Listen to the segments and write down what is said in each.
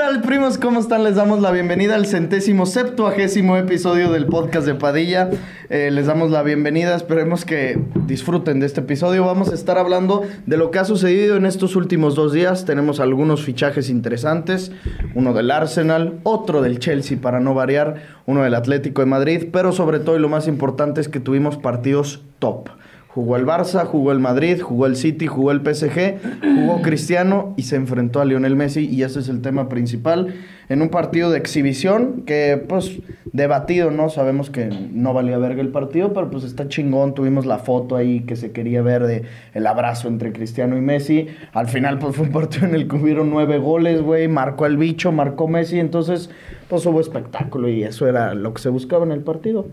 Tal, primos? ¿Cómo están? Les damos la bienvenida al centésimo septuagésimo episodio del podcast de Padilla. Eh, les damos la bienvenida, esperemos que disfruten de este episodio. Vamos a estar hablando de lo que ha sucedido en estos últimos dos días. Tenemos algunos fichajes interesantes, uno del Arsenal, otro del Chelsea para no variar, uno del Atlético de Madrid, pero sobre todo y lo más importante es que tuvimos partidos top. Jugó el Barça, jugó el Madrid, jugó el City, jugó el PSG, jugó Cristiano y se enfrentó a Lionel Messi y ese es el tema principal en un partido de exhibición que pues debatido, ¿no? Sabemos que no valía verga el partido, pero pues está chingón, tuvimos la foto ahí que se quería ver de el abrazo entre Cristiano y Messi. Al final pues fue un partido en el que hubieron nueve goles, güey, marcó el bicho, marcó Messi, entonces pues hubo espectáculo y eso era lo que se buscaba en el partido.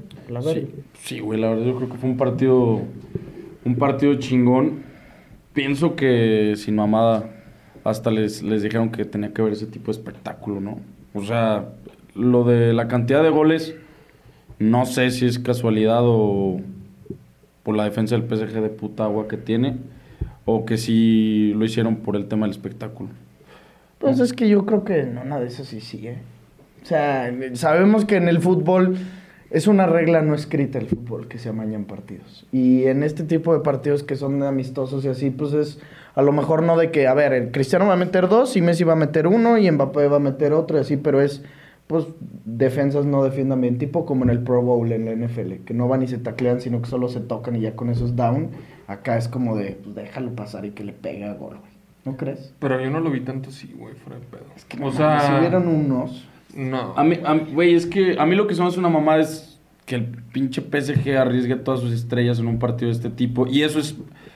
Sí, güey, la verdad yo creo que fue un partido un partido chingón. Pienso que sin mamada hasta les, les dijeron que tenía que ver ese tipo de espectáculo, ¿no? O sea, lo de la cantidad de goles, no sé si es casualidad o por la defensa del PSG de puta agua que tiene, o que si lo hicieron por el tema del espectáculo. Pues es que yo creo que no, nada de eso sí sigue. O sea, sabemos que en el fútbol es una regla no escrita el fútbol que se amañan partidos. Y en este tipo de partidos que son amistosos y así, pues es a lo mejor no de que, a ver, el Cristiano va a meter dos y Messi va a meter uno y Mbappé va a meter otro y así, pero es, pues, defensas no defiendan bien, tipo como en el Pro Bowl en la NFL, que no van y se taclean, sino que solo se tocan y ya con eso es down. Acá es como de, pues, déjalo pasar y que le pega gol, güey. ¿No crees? Pero yo no lo vi tanto así, güey, fuera de pedo. Es que, o sea, si hubieron unos... No. A mí, a mí- güey, es que a mí lo que se me hace una mamada es que el pinche PSG arriesgue todas sus estrellas en un partido de este tipo. Y eso es,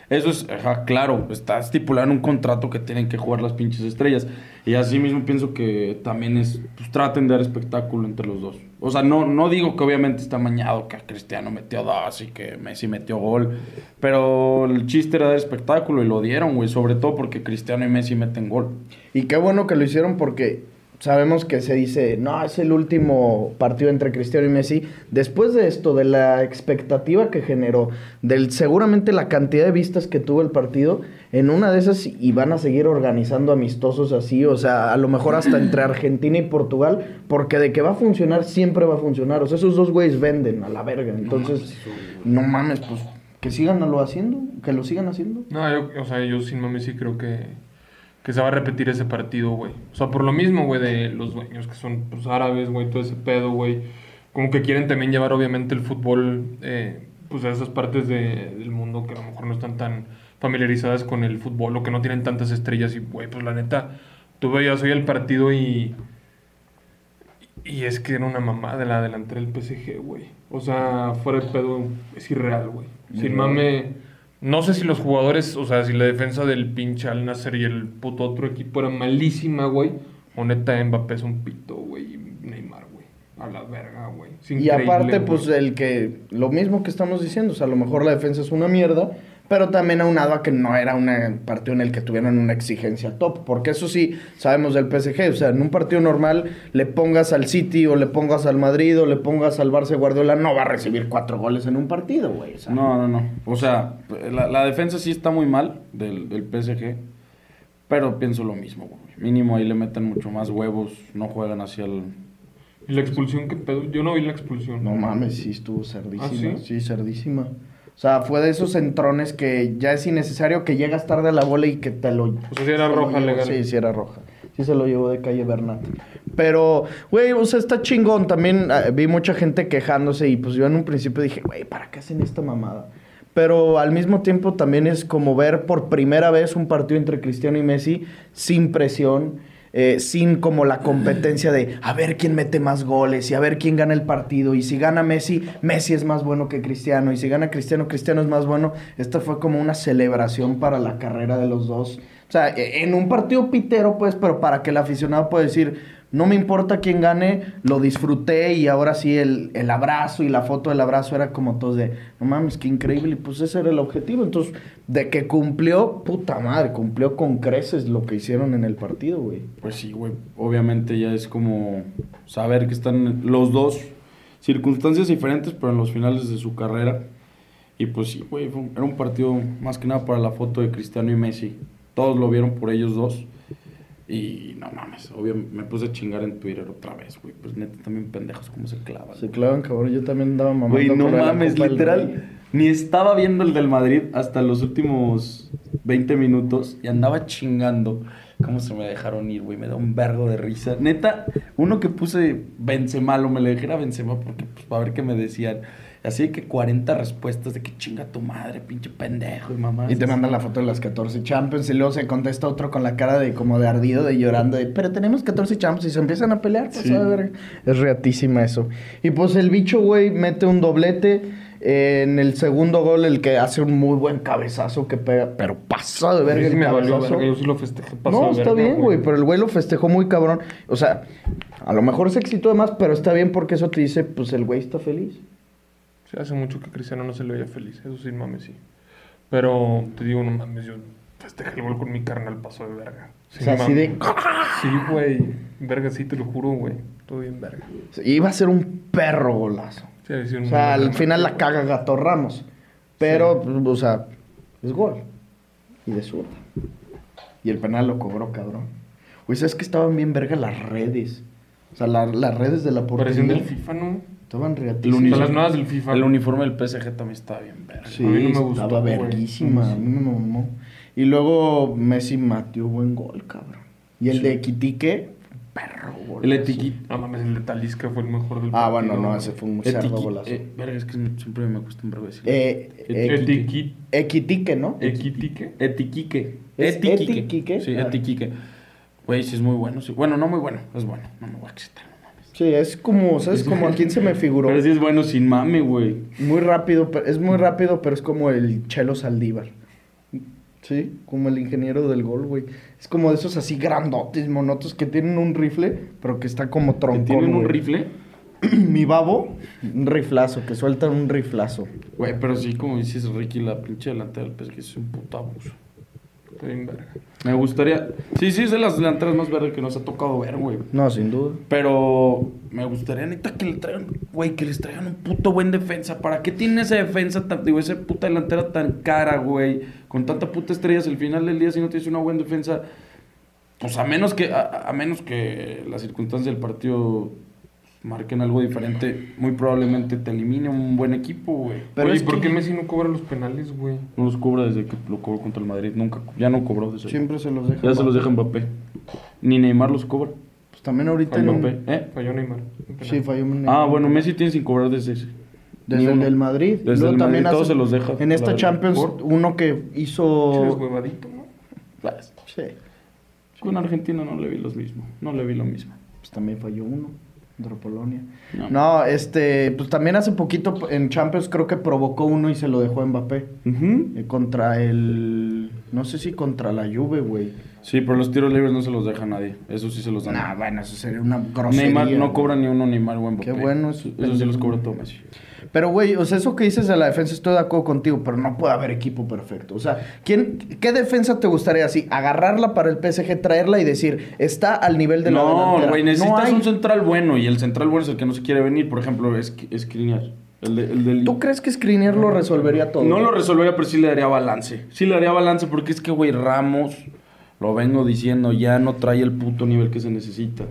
eso es, ajá, claro, está estipulado en un contrato que tienen que jugar las pinches estrellas. Y así mismo pienso que también es, pues traten de dar espectáculo entre los dos. O sea, no, no digo que obviamente está mañado que Cristiano metió dos y que Messi metió gol. Pero el chiste era dar espectáculo y lo dieron, güey. Sobre todo porque Cristiano y Messi meten gol. Y qué bueno que lo hicieron porque sabemos que se dice, no, es el último partido entre Cristiano y Messi. Después de esto, de la expectativa que generó, del seguramente la cantidad de vistas que tuvo el partido, en una de esas y van a seguir organizando amistosos así, o sea, a lo mejor hasta entre Argentina y Portugal, porque de que va a funcionar, siempre va a funcionar. O sea, esos dos güeyes venden a la verga. Entonces, no mames, pues que sigan lo haciendo, que lo sigan haciendo. No, yo, o sea, yo sin mami sí creo que, que se va a repetir ese partido, güey. O sea, por lo mismo, güey, de los dueños que son pues, árabes, güey, todo ese pedo, güey. Como que quieren también llevar, obviamente, el fútbol, eh, pues, a esas partes de- del mundo que a lo mejor no están tan familiarizadas con el fútbol o que no tienen tantas estrellas. Y, güey, pues, la neta, tú veías hoy el partido y... Y es que era una mamá de la delantera del PSG, güey. O sea, fuera de pedo, es irreal, güey. Sin mame... No sé si los jugadores, o sea, si la defensa del pinche Al Nasser y el puto otro equipo era malísima, güey. O neta Mbappé es un pito, güey. Neymar, güey. A la verga, güey. Y aparte, güey. pues el que, lo mismo que estamos diciendo, o sea, a lo mejor la defensa es una mierda, pero también aunado a que no era un partido en el que tuvieran una exigencia top, porque eso sí, sabemos del PSG, o sea, en un partido normal le pongas al City o le pongas al Madrid o le pongas al Barça Guardiola, no va a recibir cuatro goles en un partido, güey. o sea. No, no, no. O sea, la, la defensa sí está muy mal del, del PSG. Pero pienso lo mismo, güey. Mínimo ahí le meten mucho más huevos. No juegan hacia el. ¿Y la expulsión qué pedo? Yo no vi la expulsión. No mames, sí estuvo cerdísima. ¿Ah, sí? sí? cerdísima. O sea, fue de esos entrones que ya es innecesario que llegas tarde a la bola y que te lo... Sea, sí era roja llevó. legal. Sí, sí era roja. Sí se lo llevó de calle Bernat. Pero, güey, o sea, está chingón. También ah, vi mucha gente quejándose y pues yo en un principio dije, güey, ¿para qué hacen esta mamada? Pero al mismo tiempo también es como ver por primera vez un partido entre Cristiano y Messi sin presión, eh, sin como la competencia de a ver quién mete más goles y a ver quién gana el partido. Y si gana Messi, Messi es más bueno que Cristiano. Y si gana Cristiano, Cristiano es más bueno. Esta fue como una celebración para la carrera de los dos. O sea, e- en un partido pitero, pues, pero para que el aficionado pueda decir, no me importa quién gane, lo disfruté y ahora sí el, el abrazo y la foto del abrazo era como todos de, no mames, qué increíble. Y pues ese era el objetivo. Entonces, de que cumplió, puta madre, cumplió con creces lo que hicieron en el partido, güey. Pues sí, güey. Obviamente ya es como saber que están los dos circunstancias diferentes, pero en los finales de su carrera. Y pues sí, güey, era un partido más que nada para la foto de Cristiano y Messi. Todos lo vieron por ellos dos. Y no mames, obvio, me puse a chingar en Twitter otra vez, güey. Pues neta, también pendejos como se clavan. Se clavan, cabrón. Yo también andaba mamando. Güey, no mames, literal. Ni estaba viendo el del Madrid hasta los últimos 20 minutos y andaba chingando. ¿Cómo se me dejaron ir, güey? Me da un vergo de risa. Neta, uno que puse Benzema, lo me le dejé a Benzema porque, pues, para ver qué me decían. Así que 40 respuestas de que chinga tu madre, pinche pendejo y mamá. Y te mandan la foto de las 14 Champions y luego se contesta otro con la cara de como de ardido, de llorando, de, pero tenemos 14 Champions y se empiezan a pelear. pues, Sí. a ver, es reatísima eso. Y pues el bicho, güey, mete un doblete. eh, en el segundo gol, el que hace un muy buen cabezazo que pega, pero pasa de verga sí el me valió cabezazo. verga, yo sí lo festejé No, de está verga, bien, güey, pero el güey lo festejó muy cabrón. O sea, a lo mejor se excitó de más, pero está bien porque eso te dice, pues el güey está feliz. Sí, hace mucho que Cristiano no se le veía feliz, eso sí, mames, sí. Pero te digo, no mames, yo festejé el gol con mi carnal, pasó de verga. O sea, así de- Sí, güey, verga, sí, te lo juro, güey. Todo bien, verga. Iba a ser un perro golazo. Sí, O sea, al final la caga Gato Ramos. Pero, pues, o sea, es gol. Y de zurda. Y el penal lo cobró, cabrón. Güey, ¿sabes que estaban bien verga las redes? O sea, la- las redes de la Parecían portería. del FIFA, ¿no? Estaban El reatísimas. uniforme- las nuevas del FIFA. El uniforme del PSG también estaba bien verga. Sí, A mí no me gustó, estaba verguísima. A mí me mamó. Y luego Messi metió buen gol, cabrón. Y el Sí. de Quitique, perro, gol. El etiquí. No mames, el de Talisca fue el mejor del Ah, partido, bueno, no, ese fue un cerdo golazo. Eh, verga, es que siempre me cuesta un vergo decir. Eh, Equitique, ¿no? Equitique. Etiquique. ¿Es Etiquique. Etiquique? Sí, Ah. Etiquique. Güey, sí es muy bueno. Sí. Bueno, no muy bueno. Es bueno. No me voy a excitar. Sí, es como, ¿sabes? Como a quién se me figuró. Pero sí es bueno sin mame, güey. Muy rápido, pero- es muy rápido, pero es como el Chelo Saldívar. Sí, como el ingeniero del gol, güey. Es como de esos así grandotes, monotos que tienen un rifle, pero que está como Que troncón, tienen un güey. rifle. Mi babo, un riflazo, que suelta un riflazo. Güey, pero sí, como dices, Ricky, la pinche delantera del PSG es un puto abuso. Está bien, verga. Me gustaría. Sí, sí, es de las delanteras más verdes que nos ha tocado ver, güey. No, sin duda. Pero me gustaría, neta, que le traigan, güey, que les traigan un puto buen defensa. ¿Para qué tienen esa defensa, tan, digo, esa puta delantera tan cara, güey? Con tanta puta estrellas, al final del día, si no tienes una buena defensa, pues a menos que, a, a menos que las circunstancias del partido marquen algo diferente, muy probablemente te elimine un buen equipo, güey. Pero Oye, es ¿por que- qué Messi no cobra los penales, güey? No los cobra desde que lo cobró contra el Madrid, nunca, ya no cobró desde Siempre se los deja. Ya se los deja Mbappé. Ni Neymar los cobra. Pues también ahorita en Falló Mbappé, ¿eh? Falló Neymar. Sí, falló un- Ah, bueno, Messi tiene sin cobrar desde ese. Desde Ni el uno. del Madrid. Desde Luego el también Madrid todos hace- se los deja. En esta. Champions, uno que Eres hizo... huevadito, ¿no? Pues, Sí, Con Argentina no le vi los mismos. No le vi lo mismo. pues también falló uno. Contra Polonia. No. No, este, pues también hace poquito en Champions creo que provocó uno y se lo dejó a Mbappé. Eh, contra el. No sé si contra la Juve, güey. Sí, pero los tiros libres no se los deja nadie. Eso sí se los dan. Nah, bueno, eso sería una grosería. Neymar no cobra ni uno Neymar o Mbappé. Qué bueno eso. Eso sí los cobra todo Messi. Pero, güey, o sea, eso que dices de la defensa, estoy de acuerdo contigo, pero no puede haber equipo perfecto. O sea, ¿quién, ¿qué defensa te gustaría así? Agarrarla para el PSG, traerla y decir, está al nivel de la No, güey, No necesitas hay. un central bueno y el central bueno es el que no se quiere venir. Por ejemplo, es, es. El, de- el del... ¿Tú crees que Skriniar lo resolvería todo? No lo resolvería, pero sí le daría balance. Sí le daría balance porque es que, güey, Ramos, lo vengo diciendo, ya no trae el puto nivel que se necesita.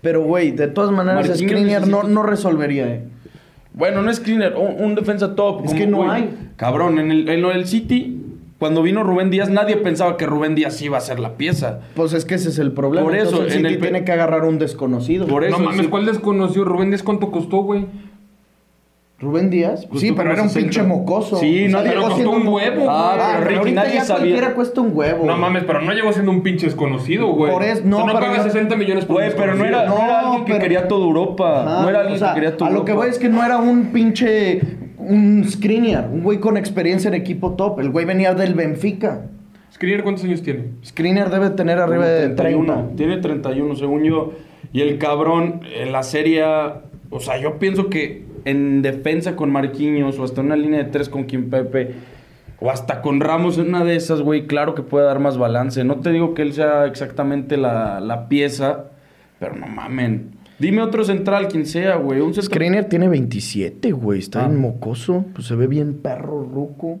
Pero, güey, de todas maneras, Skriniar no, no resolvería, eh. Bueno, no es Skriniar, un, un defensa top. Es como, que no güey, hay. Cabrón, en el, en lo del City, cuando vino Rubén Díaz, nadie pensaba que Rubén Díaz iba a ser la pieza. Pues es que ese es el problema. Por eso, Entonces, el en City el tiene que agarrar un desconocido. Por eso no mames, sí. ¿cuál desconoció? Rubén Díaz, ¿cuánto costó, güey? ¿Rubén Díaz? Pues sí, pero era un 60. pinche mocoso. Sí, nadie- llegó costó siendo un huevo, Ah, güey. pero Ricky, nadie ya sabía. cualquiera cuesta un huevo. No mames, pero no llegó siendo un pinche desconocido, güey. Por eso- no, O sea, no pero paga no- 60 millones por Güey, pero no era, no era No, alguien que pero- quería toda Europa. Ajá, no era alguien o sea, que quería toda A lo Europa. que voy es que no era un pinche. Un Skriniar, un güey con experiencia en equipo top. El güey venía del Benfica. Skriniar, ¿cuántos años tiene? Skriniar debe tener arriba de 30. Tiene 31, según yo. Y el cabrón, en la serie. O sea, yo pienso que en defensa con Marquinhos o hasta una línea de tres con Kim Pepe. O hasta con Ramos en una de esas, güey, claro que puede dar más balance. No te digo que él sea exactamente la, la pieza, pero no mamen. Dime otro central, quien sea, güey. Un central. Skriniar tiene 27, güey. Está Ah. bien mocoso. Pues se ve bien perro, ruco.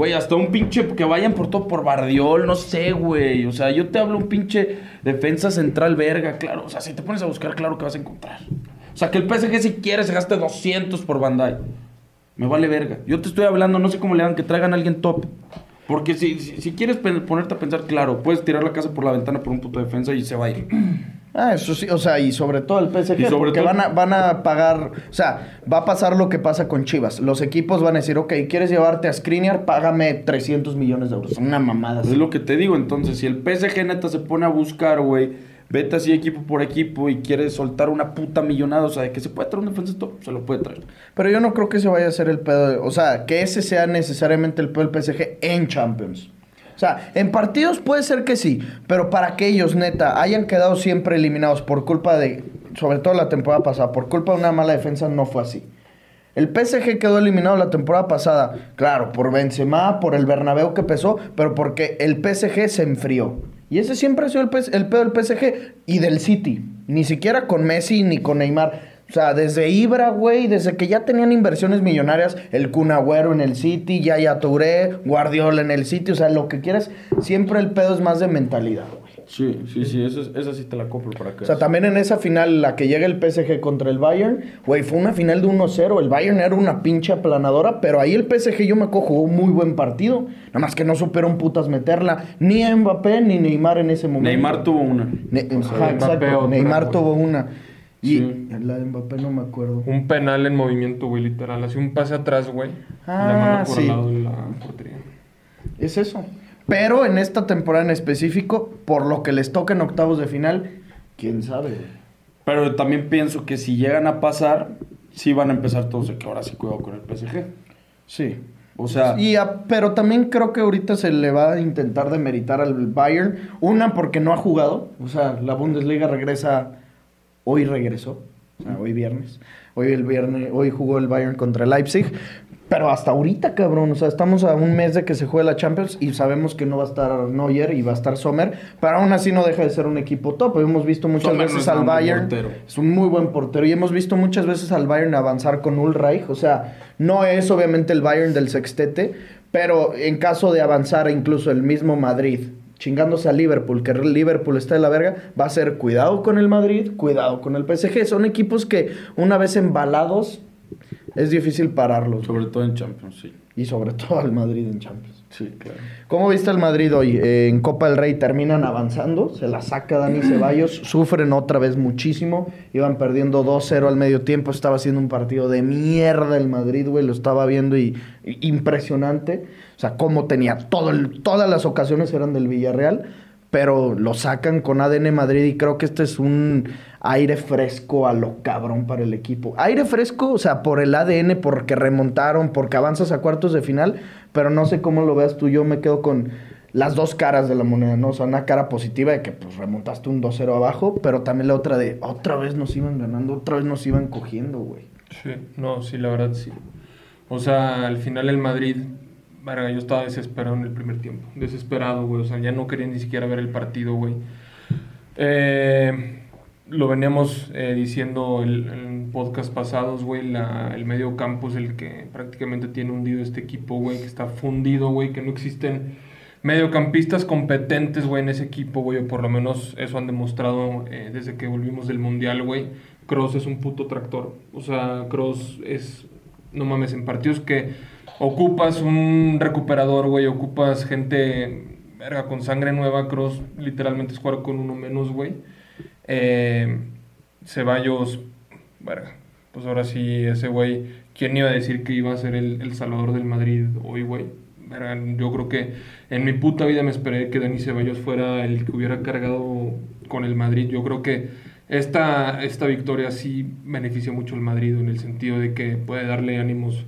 Güey, hasta un pinche que vayan por todo por Bardiol, no sé, güey. O sea, yo te hablo un pinche defensa central verga, claro. O sea, si te pones a buscar, claro que vas a encontrar. O sea, que el PSG si quiere se gaste 200 por Bandai. Me vale verga. Yo te estoy hablando, no sé cómo le hagan que traigan a alguien top. Porque si, si, si quieres ponerte a pensar, claro, puedes tirar la casa por la ventana por un puto defensa y se va a ir. Ah, eso sí, o sea, y sobre todo el PSG, Y sobre porque todo- van, a, van a pagar, o sea, va a pasar lo que pasa con Chivas. Los equipos van a decir, ok, ¿quieres llevarte a Skriniar? Págame 300 millones de euros. Una mamada Es lo que te digo, entonces, si el PSG neta se pone a buscar, güey, vete así equipo por equipo y quiere soltar una puta millonada, o sea, de que se puede traer un defensa top, se lo puede traer. Pero yo no creo que se vaya a hacer el pedo, de- o sea, que ese sea necesariamente el pedo del PSG en Champions. O sea, en partidos puede ser que sí, pero para que ellos, neta, hayan quedado siempre eliminados por culpa de, sobre todo la temporada pasada, por culpa de una mala defensa, no fue así. El PSG quedó eliminado la temporada pasada, claro, por Benzema, por el Bernabéu que pesó, pero porque el PSG se enfrió. Y ese siempre ha sido el, el pedo del PSG y del City. Ni siquiera con Messi ni con Neymar. O sea, desde Ibra, güey, desde que ya tenían inversiones millonarias, el Kun Agüero en el City, Yaya Touré, Guardiola en el City, o sea, lo que quieras, siempre el pedo es más de mentalidad, güey. Sí, sí, sí, eso es- esa sí te la compro para que O sea, también en esa final, la que llega el PSG contra el Bayern, güey, fue una final de 1-0. El Bayern era una pinche aplanadora, pero ahí el PSG, yo me acuerdo, jugó un muy buen partido. Nada más que no supieron putas meterla. Ni a Mbappé ni Neymar en ese momento. Neymar tuvo una. Ne- ajá, Mbappé exacto. otra, Neymar tuvo una. Y Sí. la de Mbappé no me acuerdo. Un penal en movimiento, güey, literal. Así un pase atrás, güey. Ah, la mano por sí. el lado de la portería. Es eso. Pero en esta temporada en específico, por lo que les toca en octavos de final, quién sabe, güey. Pero también pienso que si llegan a pasar, sí van a empezar todos de que ahora sí cuidado con el PSG. Sí. O sea, Y a- pero también creo que ahorita se le va a intentar demeritar al Bayern. Una, porque no ha jugado. O sea, la Bundesliga regresa. Hoy regresó. O sea, hoy viernes. Hoy el viernes, hoy jugó el Bayern contra el Leipzig. Pero hasta ahorita, cabrón. O sea, estamos a un mes de que se juegue la Champions y sabemos que no va a estar Neuer y va a estar Sommer. Pero aún así no deja de ser un equipo top. Hemos visto muchas Sommer veces es al Bayern. portero. Es un muy buen portero. Y hemos visto muchas veces al Bayern avanzar con Ulreich. O sea, no es obviamente el Bayern del sextete, pero en caso de avanzar incluso el mismo Madrid, chingándose a Liverpool, que Liverpool está de la verga, va a ser cuidado con el Madrid, cuidado con el PSG. Son equipos que una vez embalados es difícil pararlos. sobre todo en Champions, sí. Y sobre todo al Madrid en Champions. Sí, claro. ¿Cómo viste el Madrid hoy? Eh, en Copa del Rey terminan avanzando, se la saca Dani Ceballos, sufren otra vez muchísimo, iban perdiendo 2-0 al medio tiempo, estaba haciendo un partido de mierda el Madrid, güey, lo estaba viendo y, y- impresionante, o sea, cómo tenía todo el- todas las ocasiones eran del Villarreal, pero lo sacan con ADN Madrid y creo que este es un aire fresco a lo cabrón para el equipo. Aire fresco, o sea, por el ADN, porque remontaron, porque avanzas a cuartos de final, pero no sé cómo lo veas tú, yo me quedo con las dos caras de la moneda, ¿no? O sea, una cara positiva de que pues remontaste un 2-0 abajo, pero también la otra de otra vez nos iban ganando, otra vez nos iban cogiendo, güey. Sí, no, sí, la verdad sí. O sea, al final el Madrid, verga, yo estaba desesperado en el primer tiempo. Desesperado, güey. O sea, ya no quería ni siquiera ver el partido, güey. Eh, lo veníamos eh, diciendo el- en podcast pasados, güey. El medio campo es el que prácticamente tiene hundido este equipo, güey. Que está fundido, güey. Que no existen mediocampistas competentes, güey, en ese equipo, güey. O por lo menos eso han demostrado eh, desde que volvimos del Mundial, güey. Cross es un puto tractor. O sea, Cross es. No mames, en partidos que ocupas un recuperador, güey. Ocupas gente. Verga, con sangre nueva, Cross literalmente es jugar con uno menos, güey. Eh, Ceballos, verga. Pues ahora sí, ese güey. ¿Quién iba a decir que iba a ser el, el salvador del Madrid hoy, güey? Yo creo que en mi puta vida me esperé que Dani Ceballos fuera el que hubiera cargado con el Madrid. Yo creo que esta, esta victoria sí beneficia mucho al Madrid en el sentido de que puede darle ánimos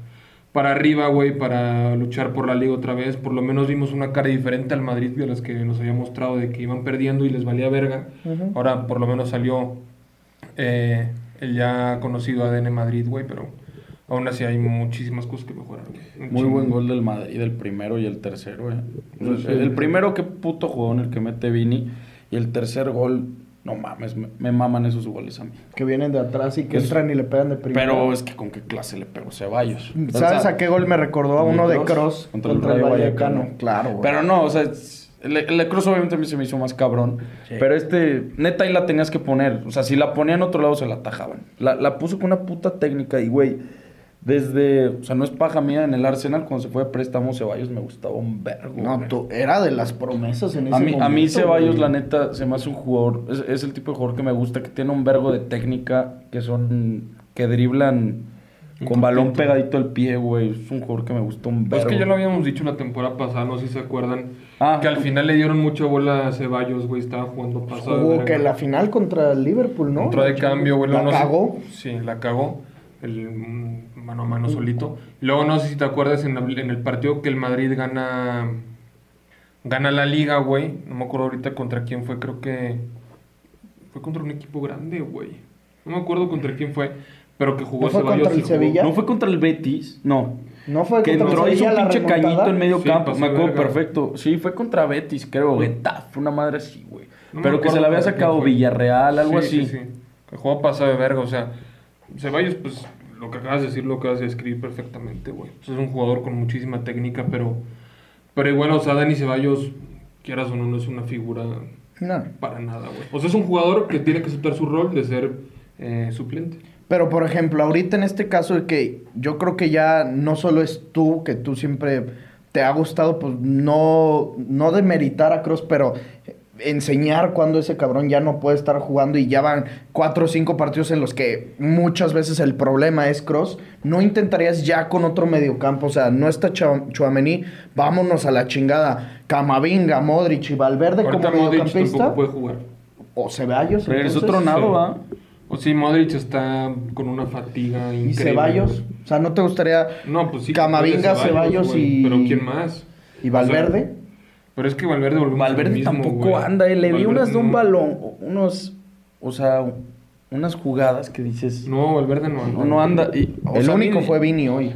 para arriba, güey, para luchar por la liga otra vez. Por lo menos vimos una cara diferente al Madrid de las que nos había mostrado de que iban perdiendo y les valía verga. Ahora por lo menos salió eh, el ya conocido ADN Madrid, güey, pero aún así hay muchísimas cosas que mejorar. güey. Muy chingo. buen gol del Madrid, el primero y el tercero, eh. Sea, el, el primero, qué puto jugón el que mete Vini. Y el tercer gol, no mames, me, me maman esos goles a mí. Que vienen de atrás y que Es- entran y le pegan de primera. Pero es que con qué clase le pegó Ceballos. ¿Sabes O sea, a qué gol me recordó? A ¿el de uno de? Cross Contra el Rayo Vallecano. Claro, güey. Pero no, o sea, es- el, el de Kroos obviamente a mí se me hizo más cabrón. Pero este, neta, ahí la tenías que poner. O sea, si la ponía en otro lado, se la atajaban. La, la puso con una puta técnica y, güey, desde. O sea, no es paja mía en el Arsenal, cuando se fue de préstamo, Ceballos me gustaba un vergo. No, tú- era de las promesas en ese A mí, a mí momento, Ceballos, güey. la neta, se me hace un jugador. Es, es el tipo de jugador que me gusta, que tiene un vergo de técnica, que son. que driblan con balón pegadito al pie, güey. Es un jugador que me gusta un vergo. es que ya lo habíamos dicho la temporada pasada, no sé si se acuerdan. Ah. que al final le dieron mucha bola a Ceballos, güey. Estaba jugando pasado. verga. que la final contra el Liverpool, ¿no? Entró de cambio, güey. La sé- cagó. Sí, la cagó. El mano a mano solito. Luego no sé si te acuerdas en, la- en el partido que el Madrid gana. Gana la liga, güey. No me acuerdo ahorita contra quién fue. Creo que. Fue contra un equipo grande, güey. No me acuerdo contra quién fue. Pero que jugó ¿No fue Ceballos contra el Sevilla? ¿No fue contra el Betis? No. No fue Que contra el entró, hizo Sevilla un la pinche remontada? cañito en medio Sí, campo. Me acuerdo verga. perfecto. Sí, fue contra Betis, creo. Getafe, una madre así, güey. No Pero que se la había sacado. Villarreal, algo Sí, así. Sí, sí. Que jugó pasado de verga, o sea, Ceballos, pues lo que acabas de decir, lo acabas de describir perfectamente, güey. Pues, es un jugador con muchísima técnica, pero, pero igual, o sea, Dani Ceballos, quieras o no, no es una figura No. para nada, güey. O sea, es un jugador que tiene que aceptar su rol de ser eh, suplente. Pero, por ejemplo, ahorita en este caso de que yo creo que ya no solo es tú, que tú siempre te ha gustado, pues no, no demeritar a Cross, pero enseñar cuando ese cabrón ya no puede estar jugando y ya van cuatro o cinco partidos en los que muchas veces el problema es Cross. ¿No intentarías ya con otro mediocampo? O sea, no está Chua- Chuamení, vámonos a la chingada. Camavinga, Modric y Valverde Ahorita como Modric mediocampista. tampoco puede jugar. O Ceballos. Entonces. tronado, sí. ¿va? O sí, Modric está con una fatiga increíble. ¿Y Ceballos? O sea, ¿no te gustaría No, pues sí. Camavinga, Ceballos y... Pero ¿quién más? ¿Y O sea, Valverde? Pero es que Valverde lo Valverde mismo, tampoco güey. anda. eh. Le vi Valverde unas de un no. balón, unos. O sea, unas jugadas que dices. No, Valverde no anda. No, no anda. y- el sea, único Vini- fue Vini hoy.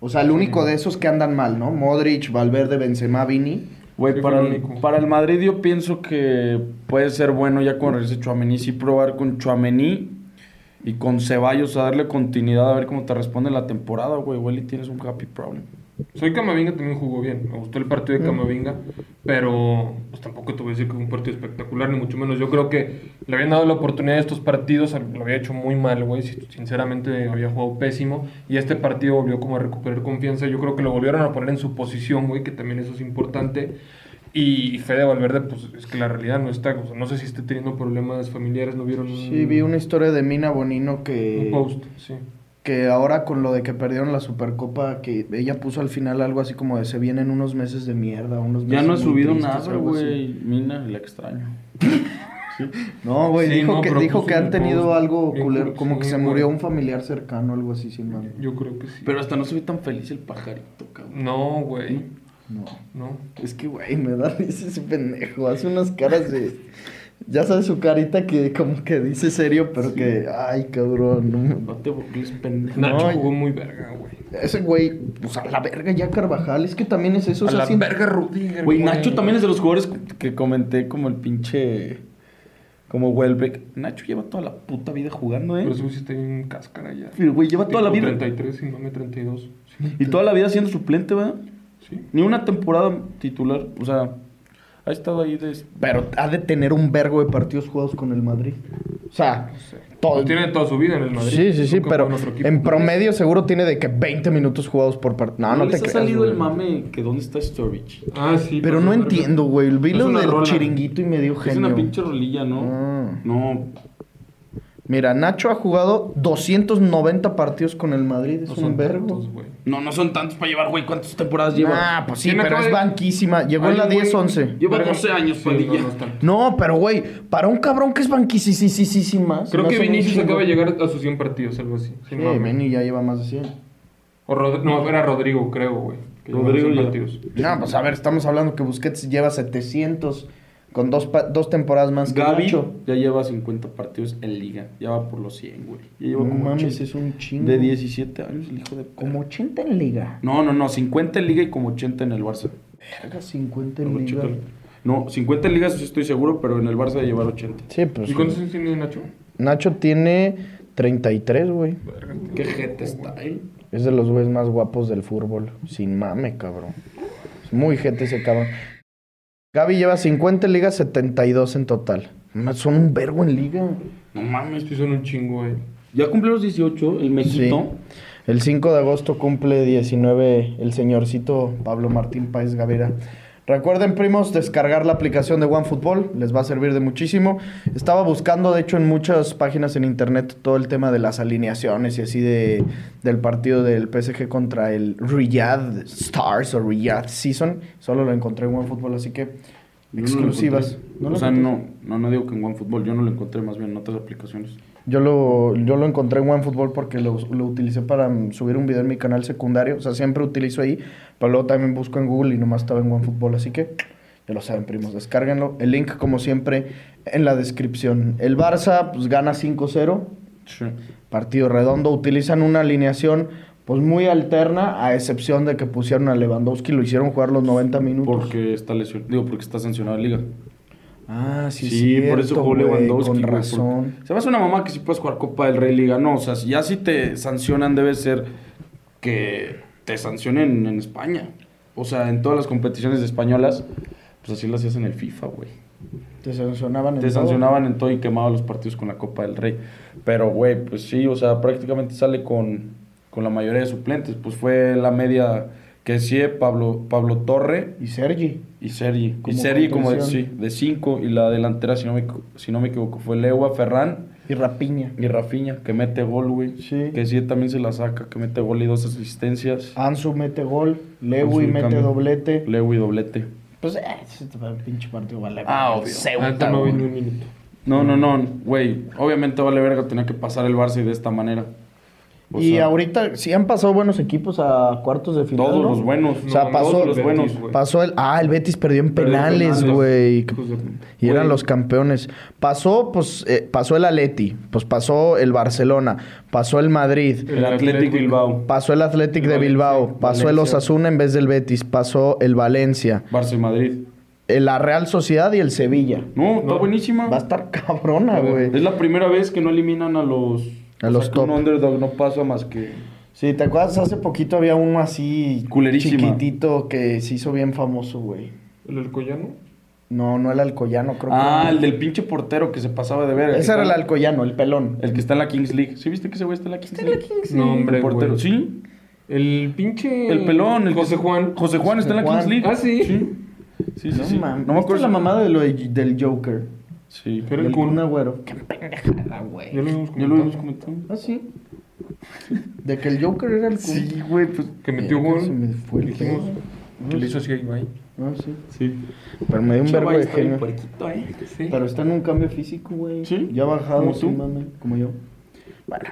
O sea, el único de esos que andan mal, ¿no? Modric, Valverde, Benzema, Vini. Güey, Sí, para, el para el Madrid yo pienso que puede ser bueno ya con regrese Chuamení, sí probar con Chuamení y con Ceballos a darle continuidad a ver cómo te responde la temporada, güey. Igual y tienes un happy problem. Soy Camavinga también jugó bien. Me gustó el partido de Camavinga. Pero pues tampoco te voy a decir que fue un partido espectacular, ni mucho menos. Yo creo que le habían dado la oportunidad de estos partidos. Lo había hecho muy mal, güey. si- Sinceramente había jugado pésimo. Y este partido volvió como a recuperar confianza. Yo creo que lo volvieron a poner en su posición, güey, que también eso es importante. Y Fede Valverde, pues es que la realidad no está. o sea, no sé si esté teniendo problemas familiares. ¿No vieron un, Sí, vi una historia de Mina Bonino que... un post? Sí. Que ahora con lo de que perdieron la Supercopa, que ella puso al final algo así como de se vienen unos meses de mierda, unos Ya meses no ha subido tristes", nada, güey. Mina, la extraño. No, güey, Sí, dijo, no, que, dijo que han tenido post algo culero, como sí, que se murió un familiar cercano, algo así, sin mami. Yo creo que sí. Pero hasta no se ve tan feliz el pajarito, cabrón. No, güey. No. No. Es que, güey, me da risa ese pendejo. Hace unas caras de. Ya sabes su carita que como que dice serio, pero que. Ay, cabrón. No, No te burles, pendejo. No, Nacho jugó muy verga, güey. Ese güey, pues a la verga ya Carvajal. Es que también es eso. o A sea, la verga Rudiger, Güey, Nacho también es de los jugadores que comenté como el pinche. Como Welbeck. Nacho lleva toda la puta vida jugando, ¿eh? Pero eso sí está en cáscara ya. Pero, güey, lleva toda la vida. 33 y no me 32. Sí. Y toda la vida siendo suplente, ¿verdad? sí. Ni una temporada titular. O sea, ha estado ahí de. Pero ha de tener un vergo de partidos jugados con el Madrid. O sea, No sé. todo. Pues tiene toda su vida en el Madrid. Sí, sí, sí, pero en promedio seguro tiene de que 20 minutos jugados por partido. No, no, te les ha creas. salido güey. el mame que dónde está Sturridge. Ah, sí. Pero pasó no entiendo, güey. Vi Es lo del rola. chiringuito y me dio Es genio. una pinche rolilla, ¿no? Ah. No. Mira, Nacho ha jugado 290 partidos con el Madrid. Es No un vergo. tantos, güey. No, no son tantos para llevar, güey. ¿Cuántas temporadas lleva? Ah, pues sí, ¿Quién pero es de- banquísima. Llegó en Hay la un güey- 10-11. Lleva Verga. 12 años, Sí, Padilla. no, no. No, pero güey, para un cabrón que es banquísima. se Creo me que hace un Vinicius chingo. acaba de llegar a sus 100 partidos, algo así. Sí. Vini ya lleva más de 100. O Rod- no, era Rodrigo, creo, güey. que Rodrigo 100 ya. partidos. No, pues a ver, estamos hablando que Busquets lleva 700 con dos, dos temporadas más que Gaby Nacho. ya lleva 50 partidos en liga. Ya va por los 100, güey. Ya lleva No como mames, 80. es un chingo. De 17 años, el hijo de... Como 80 en liga. No, no, no. 50 en liga y como 80 en el Barça. Verga, 50 en Luego liga. chécalo. No, 50 en ligas sí estoy seguro, pero en el Barça de llevar 80. Sí, pues. ¿Y cuántos años tiene Nacho? Nacho tiene 33, güey. Verga, Qué jete está, eh. Es de los güeyes más guapos del fútbol. Sin mame, cabrón. Es muy gente ese cabrón. Gaby lleva 50 en liga, 72 en total. Son un vergo en liga. No mames. Sí, son un chingo, güey. Ya cumplió los 18, el México. El 5 de agosto cumple 19 el señorcito Pablo Martín Páez Gavera. Recuerden, primos, descargar la aplicación de OneFootball. Les va a servir de muchísimo. Estaba buscando, de hecho, en muchas páginas en internet todo el tema de las alineaciones y así de, del partido del PSG contra el Riyadh Stars o Riyadh Season. Solo lo encontré en OneFootball, así que no exclusivas. ¿No o sea, no, no, no digo que en OneFootball. Yo no lo encontré más bien en otras aplicaciones. Yo lo, yo lo encontré en OneFootball porque lo, lo utilicé para subir un video en mi canal secundario. O sea, siempre utilizo ahí, pero luego también busco en Google y nomás estaba en OneFootball. Así que ya lo saben, primos, descárguenlo. El link, como siempre, en la descripción. El Barça, pues gana 5-0. Sí. Partido redondo. Utilizan una alineación, pues muy alterna, a excepción de que pusieron a Lewandowski, lo hicieron jugar los 90 minutos. Porque está lesionado. Digo, porque está sancionado en liga. Ah, sí, Sí, es por eso cierto, jugó Lewandowski. Con razón. porque- Se me hace una mamá que si puedes jugar Copa del Rey Liga. No, o sea, si ya si te sancionan, debe ser que te sancionen en España. O sea, en todas las competiciones españolas, pues así lo hacías en el FIFA, güey. Te sancionaban en Te todo. sancionaban en todo y quemaban los partidos con la Copa del Rey. Pero, güey, pues sí, o sea, prácticamente sale con, con la mayoría de suplentes. Pues fue la media que sí, Pablo, Pablo Torre Y Sergi. y Sergi. Y Como Sergi como de, sí, contención. de cinco. Y la delantera, si no me, si no me equivoco, fue Lewa, Ferran Y Rapiña. y Rafinha, que mete gol, güey. Sí. Que sí también se la saca, que mete gol y dos asistencias. Ansu mete gol, Lewy mete cambio. doblete. Lewy doblete. Pues, eh, ese pinche partido vale. Ah, verga. obvio. No. No, no, no, güey. Obviamente vale verga tenía que pasar el Barça y de esta manera. O y sea, ahorita sí han pasado buenos equipos a cuartos de final. Todos ¿no? los buenos. O sea, No, pasó, todos los buenos, Betis, pasó el. Ah, el Betis perdió en penales, güey. De- Y eran los campeones. Pasó, pues, eh, pasó el Atleti, pues pasó el Barcelona, pasó el Madrid, El Athletic Bilbao. pasó el Athletic de Valencia, Bilbao, pasó el. Osasuna en vez del Betis, pasó el Valencia, Barça y Madrid. el- la Real Sociedad y el Sevilla. No, está No. buenísima. Va a estar cabrona, güey. Es la primera vez que no eliminan a los... A o los sea, que top. un underdog no pasa más que... Sí, ¿te acuerdas? Hace poquito había uno así Culerísima. chiquitito que se hizo bien famoso, güey. ¿El Alcoyano? No, no el Alcoyano, creo Ah, que. el del pinche portero que se pasaba de ver. Ese era el Alcoyano, el pelón. El que está en la Kings League. ¿Sí viste que ese güey está en la Kings League? No, hombre, El portero. güey. Sí. El pinche... El pelón. El José Juan. José Juan está en la. Kings League. Ah, ¿sí? Sí, sí, sí. no sí. No me ¿Viste acuerdo. la mamada de lo de- del Joker. Sí. Era el Kun. Agüero. Qué pendejada, güey. Ya lo habíamos lo comentado. Ah, sí. De que el Joker era el Kun. Sí, güey, pues... Que metió gol. se me fue el Dijimos que le hizo así a Ibai. Ah, sí. Sí. Pero me dio un verbo de genio. puerquito, ¿eh? Sí. Pero está en un cambio físico, güey. Sí. Ya ha bajado, ¿Como sí, tú? mame. Como yo. Bueno,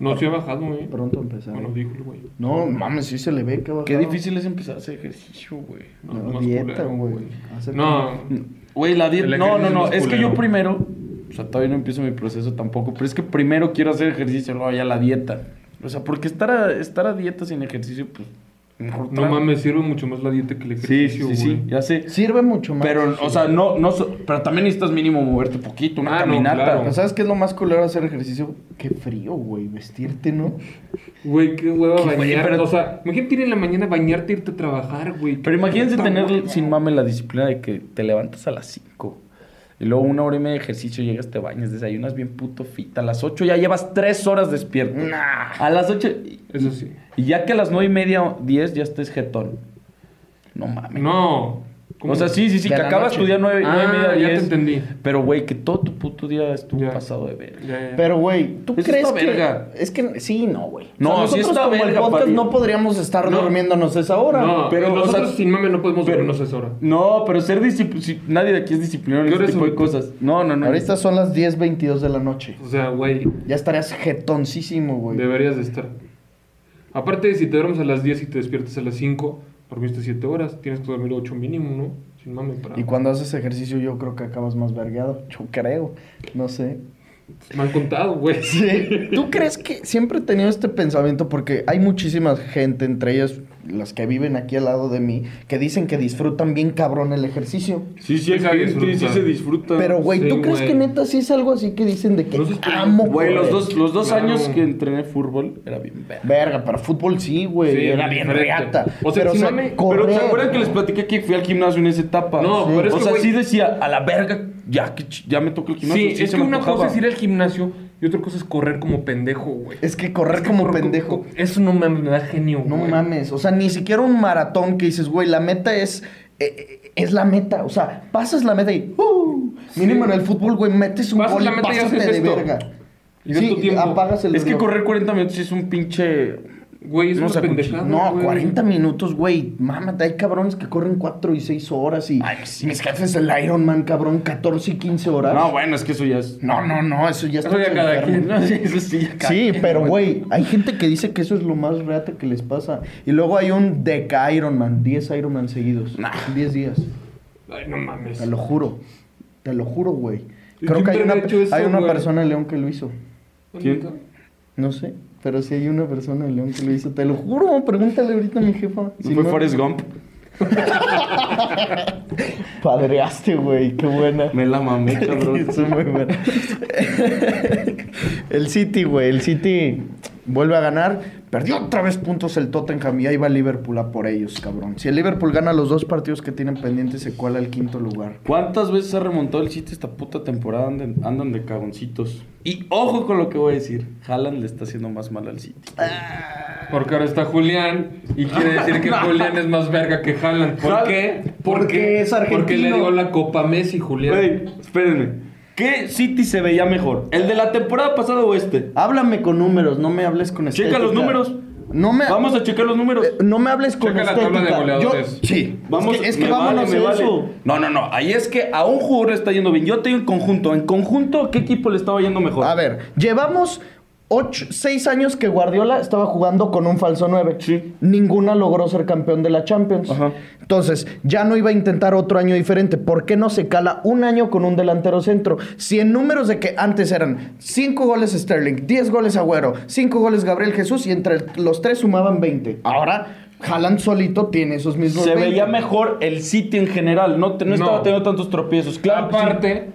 No, se ha bajado, eh. pronto empezar. Bueno, dijo el güey. No, mames, sí se le ve que ha bajado. Qué difícil es empezar a hacer ejercicio, güey. No, No, más dieta, güey. No, Güey, la dieta. No, no, no. es Es que yo primero. O sea, todavía no empiezo mi proceso tampoco. Pero es que primero quiero hacer ejercicio, luego ya la dieta. O sea, porque estar a, estar a dieta sin ejercicio, pues. No mames, sirve mucho más la dieta que el Sí, sí, ejercicio, sí, sí, güey. ya sé. Sirve mucho más. Pero, o sea, no, no. so- Pero también necesitas mínimo moverte poquito, una Ah, no, caminata. claro. Pero ¿Sabes qué es lo más culero de hacer ejercicio? Qué frío, güey. Vestirte, ¿no? Güey, qué hueva Qué güey, bañarte. pero- O sea, imagínate ir en la mañana a bañarte e irte a trabajar, güey. Pero imagínense Puta tener madre. sin mame la disciplina de que te levantas a las 5 y luego una hora y media de ejercicio, llegas, te bañas, desayunas bien puto fita. A las 8 ya llevas 3 horas despierto. A las 8 Eso sí. Y ya que a las 9 y media, 10 ya estés jetón. No mames. No. ¿Cómo? O sea, sí, sí, sí, que acabas noche. tu día nueve, Ah, nueve y media, ya te diez. entendí. Pero, güey, que todo tu puto día estuvo Ya. pasado de ver. Ya, ya, ya. Pero, güey, ¿tú Eso crees que...? verga. Es que sí, no, güey. No, o sea, sí nosotros está como el verga, podcast no podríamos estar No. durmiéndonos a esa hora. No, pero, o nosotros sea, sin mame no podemos pero- dormirnos esa hora. No, pero ser disciplinado. Nadie de aquí es disciplinado en ¿Qué ese hora tipo de cosas. No, no, no. Ahorita son las 10.22 de la noche. O sea, güey, Ya estarías jetoncísimo, güey. deberías de estar. Aparte, si te duermes a las 10 y te despiertas a las 5, dormiste 7 horas, tienes que dormir 8 mínimo, ¿no? Sin mame para... Y cuando haces ejercicio yo creo que acabas más vergueado. Yo creo. No sé. Me han contado, güey. Sí. ¿Tú crees que siempre he tenido este pensamiento? Porque hay muchísima gente, entre ellas las que viven aquí al lado de mí, que dicen que disfrutan bien cabrón el ejercicio. Sí, sí, Sí hay se gente, disfruta. sí se disfruta. Pero, güey, Sí, ¿tú crees que neta sí es algo así que dicen de que No amo Güey, los dos, los dos Claro. años que entrené fútbol era bien verga. Verga, para fútbol sí, güey. Sí, Era bien diferente. reata. O sea, pero, sí, o sea, mame, correr. Pero ¿se acuerdan que les platiqué que fui al gimnasio en esa etapa? No, pero es O que, sea, güey- sí decía, a la verga, ya, que ya me toca el gimnasio. Sí, es se que una cosa es ir al gimnasio y otra cosa es correr como pendejo, güey. Es que correr Es que como correr pendejo. Eso no mames, me da genio, No güey. mames, o sea, ni siquiera un maratón que dices, güey, la meta es eh, eh, es la meta, o sea, pasas la meta y ¡uh! mínimo en el fútbol, güey, metes un Pasas gol la y meta y pásate haces de esto. verga. Y Sí, tu apagas el Es que reloj. correr 40 minutos sí es un pinche... Güey, es No una pendejada, No, güey. 40 minutos, güey. Mámate, hay cabrones que corren 4 y 6 horas y Ay, sí. mis jefes el Ironman, cabrón, 14 y 15 horas. No, bueno, es que eso ya es... no, no, no, eso ya está Eso ya cada quien. No, sí, eso sí, ya Sí, cada- pero güey, hay gente que dice que eso es lo más reata que les pasa. Y luego hay un Deca Ironman, 10 Ironman seguidos. Nah. 10 días. Ay, no mames. Te lo juro. Te lo juro, güey. ¿Y Creo que hay una, hay una güey? persona en León que lo hizo. ¿Quién? No sé, pero sí hay una persona en León que lo hizo. Te lo juro, pregúntale ahorita a mi jefa. ¿No Si fue no- Forrest Gump? Padreaste, güey, qué buena. Me la mamé, cabrón. Es muy buena. el City, güey, el City vuelve a ganar. Perdió otra vez puntos el Tottenham y ahí va Liverpool a por ellos, cabrón. Si el Liverpool gana los dos partidos que tienen pendientes, se cuela al quinto lugar. ¿Cuántas veces ha remontado el City esta puta temporada? Andan, andan de cagoncitos. Y ojo con lo que voy a decir. Haaland le está haciendo más mal al City. Porque ahora está Julián y quiere decir que Julián es más verga que Haaland. ¿Por qué? Porque es argentino. Porque le dio la Copa Messi, Julián. Güey, espérenme. ¿Qué City se veía mejor? ¿El de la temporada pasada o este? Háblame con números, no me hables con Checa estética. los números. No me Vamos a checar los números. Eh, No me hables con Checa la estética. tabla de goleadores. Yo- sí. Vamos, es que, es que me vámonos vale, me a vale. eso. No, no, no. Ahí es que a un jugador le está yendo bien. Yo tengo en conjunto. En conjunto, ¿qué equipo le estaba yendo mejor? A ver, llevamos ocho, seis años que Guardiola estaba jugando con un falso 9. Sí. Ninguna logró ser campeón de la Champions. Ajá. Entonces, ya no iba a intentar otro año diferente. ¿Por qué no se cala un año con un delantero centro? Si en números de que antes eran 5 goles Sterling, 10 goles Agüero, 5 goles Gabriel Jesús y entre los tres sumaban 20. Ahora, Haaland solito tiene esos mismos Se 20. veía mejor el City en general. No, te- no No. estaba teniendo tantos tropiezos. Claro. Aparte,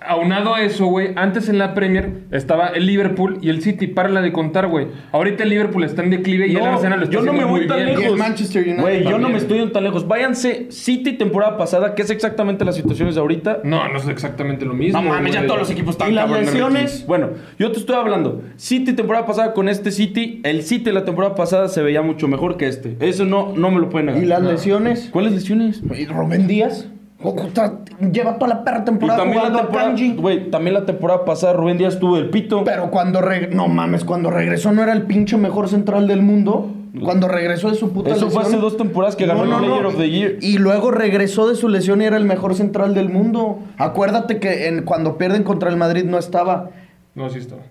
aunado a eso, güey, antes en la Premier estaba el Liverpool y el City. Párala de contar, güey. Ahorita el Liverpool está en declive y el No, Arsenal lo está yo no me voy muy tan bien. El lejos. Manchester United Güey, yo no me estoy tan lejos. Váyanse City temporada pasada, que es exactamente la situación de ahorita. No, no es exactamente lo mismo. No mames, ya todos los equipos están ¿Y las lesiones? Bueno, yo te estoy hablando. City temporada pasada con este City, el City la temporada pasada se veía mucho mejor que este. Eso no, no me lo pueden negar. ¿Y las lesiones? ¿Cuáles lesiones? ¿Y Rubén Díaz? Lleva toda la perra Y temporada también la jugando a temporada, Kanji. güey, también la temporada pasada Rubén Díaz tuvo el pito. Pero cuando regresó, no mames, cuando regresó no era el pinche mejor central del mundo. Cuando regresó de su puta Eso fue lesión. hace dos temporadas que ganó el Player of the Year. Y luego regresó de su lesión y era el mejor central del mundo. Acuérdate que en, cuando pierden contra el Madrid no estaba, No, sí estaba.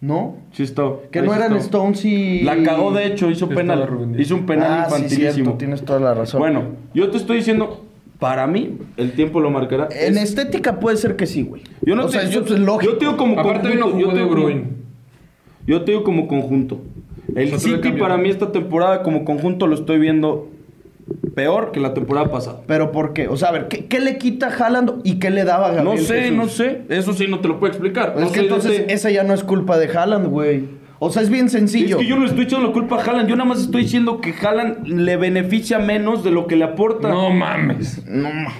¿no? Sí está. Que Ahí no sí eran. Stones y... La cagó de hecho, hizo Estaba penal. Hizo un penal ah, sí, infantilísimo. cierto, tienes toda la razón. Bueno, yo te estoy diciendo, para mí, el tiempo lo marcará. En Es- estética puede ser que sí, güey. Yo no o te, sea, yo, eso es lógico. yo te digo como Aparte hoy no conjunto. yo te De digo como-. Yo te digo como conjunto. El City para mí esta temporada como conjunto lo estoy viendo peor que la temporada pasada. Pero ¿por qué? O sea, a ver, ¿qué, qué le quita a Haaland y qué le daba a Gabriel No sé, Jesús? no sé. Eso sí no te lo puedo explicar. Es No que sé de entonces ese- esa ya no es culpa de Haaland, güey. O sea, es bien sencillo. Es que yo no le estoy echando la culpa a Haaland. Yo nada más estoy diciendo que Haaland le beneficia menos de lo que le aporta. No mames. No mames.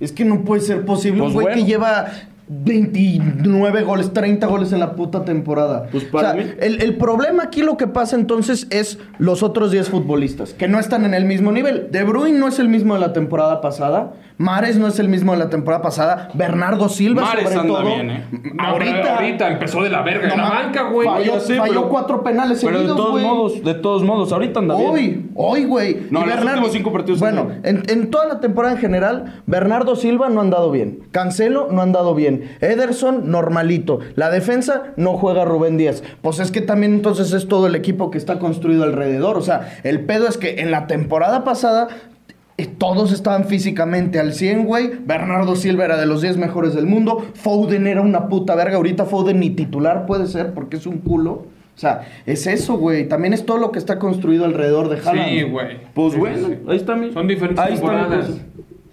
Es que no puede ser posible. Pues un güey bueno. que lleva 29 goles, 30 goles en la puta temporada. Pues para o sea, mí- el, el problema aquí lo que pasa entonces es los otros 10 futbolistas, que no están en el mismo nivel. De Bruyne no es el mismo de la temporada pasada, Mares no es el mismo de la temporada pasada, Bernardo Silva Mahrez sobre anda todo. bien, ¿eh? No, pero ahorita, ahorita empezó de la verga. No en la banca, güey. falló, pero- cuatro penales Pero de seguidos, todos güey. modos, de todos modos, ahorita anda bien. Hoy, hoy, güey. No, Y los últimos cinco partidos Bueno, en, en toda la temporada en general, Bernardo Silva no ha andado bien. Cancelo no ha andado bien. Ederson, normalito. La defensa no juega Rubén Díaz. Pues es que también entonces es todo el equipo que está construido alrededor. O sea, el pedo es que en la temporada pasada. Eh, Todos estaban físicamente al 100, güey. Bernardo Silva era de los 10 mejores del mundo. Foden era una puta verga. Ahorita Foden ni titular puede ser porque es un culo. O sea, es eso, güey. También es todo lo que está construido alrededor de Haaland. Sí, güey. Pues Sí, bueno, sí, ahí está mi. Son diferentes ahí está mi temporadas. cosa.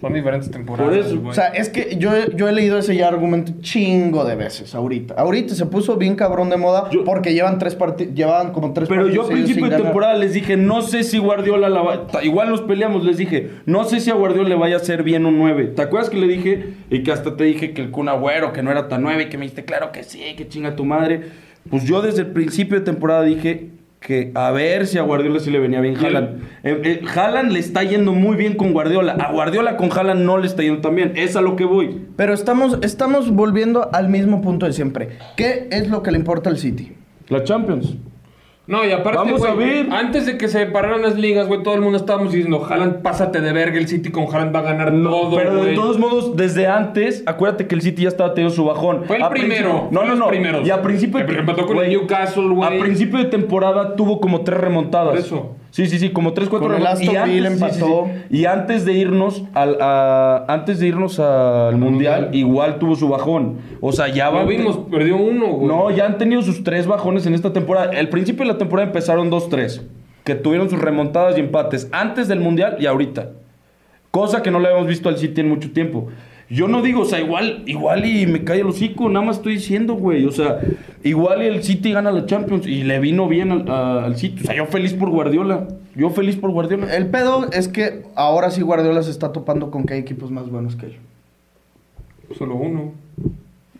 Son diferentes temporadas. Por eso, güey. O sea, es que yo, yo he leído ese ya argumento chingo de veces ahorita. Ahorita se puso bien cabrón de moda Yo- porque llevan tres partidos, llevaban como tres Pero yo a principio de ganar. temporada les dije, no sé si Guardiola la va... ta- Igual nos peleamos, les dije, no sé si a Guardiola le vaya a hacer bien un 9. ¿Te acuerdas que le dije? Y que hasta te dije que el Kun Agüero, que no era tan 9, y que me dijiste, claro que sí, que chinga tu madre. Pues yo desde el principio de temporada dije que a ver si a Guardiola sí le venía bien Haaland. Eh, eh, Haaland le está yendo muy bien con Guardiola. A Guardiola con Haaland no le está yendo tan bien. Es a lo que voy. Pero estamos, estamos volviendo al mismo punto de siempre. ¿Qué es lo que le importa al City? La Champions. No, y aparte, Vamos güey, a ver. antes de que se pararan las ligas, güey, todo el mundo estábamos diciendo, Haaland, pásate de verga, el City con Haaland va a ganar todo, Pero de güey". todos modos, desde antes, acuérdate que el City ya estaba teniendo su bajón. Fue el A primero, No, no, no. primeros. Y a principio empató con el Newcastle, güey. A principio de temporada tuvo como tres remontadas. Por eso. Sí, sí, sí, como tres, cuatro Con el remontadas. Aston Villa sí, sí, empató. sí. Y antes de irnos al, a- antes de irnos al mundial, Mundial. igual tuvo su bajón. O sea, ya va. Vimos, perdió uno, güey. No, ya han tenido sus tres bajones en esta temporada. El principio de la temporada empezaron 2-3, que tuvieron sus remontadas y empates antes del Mundial y ahorita. Cosa que no le habíamos visto al City en mucho tiempo. Yo no digo, o sea, igual, igual y me cae el hocico, nada más estoy diciendo, güey. O sea, igual y el City gana la Champions y le vino bien al, a- al City. O sea, yo feliz por Guardiola. Yo feliz por Guardiola. El pedo es que ahora sí Guardiola se está topando con que hay equipos más buenos que él. Solo uno.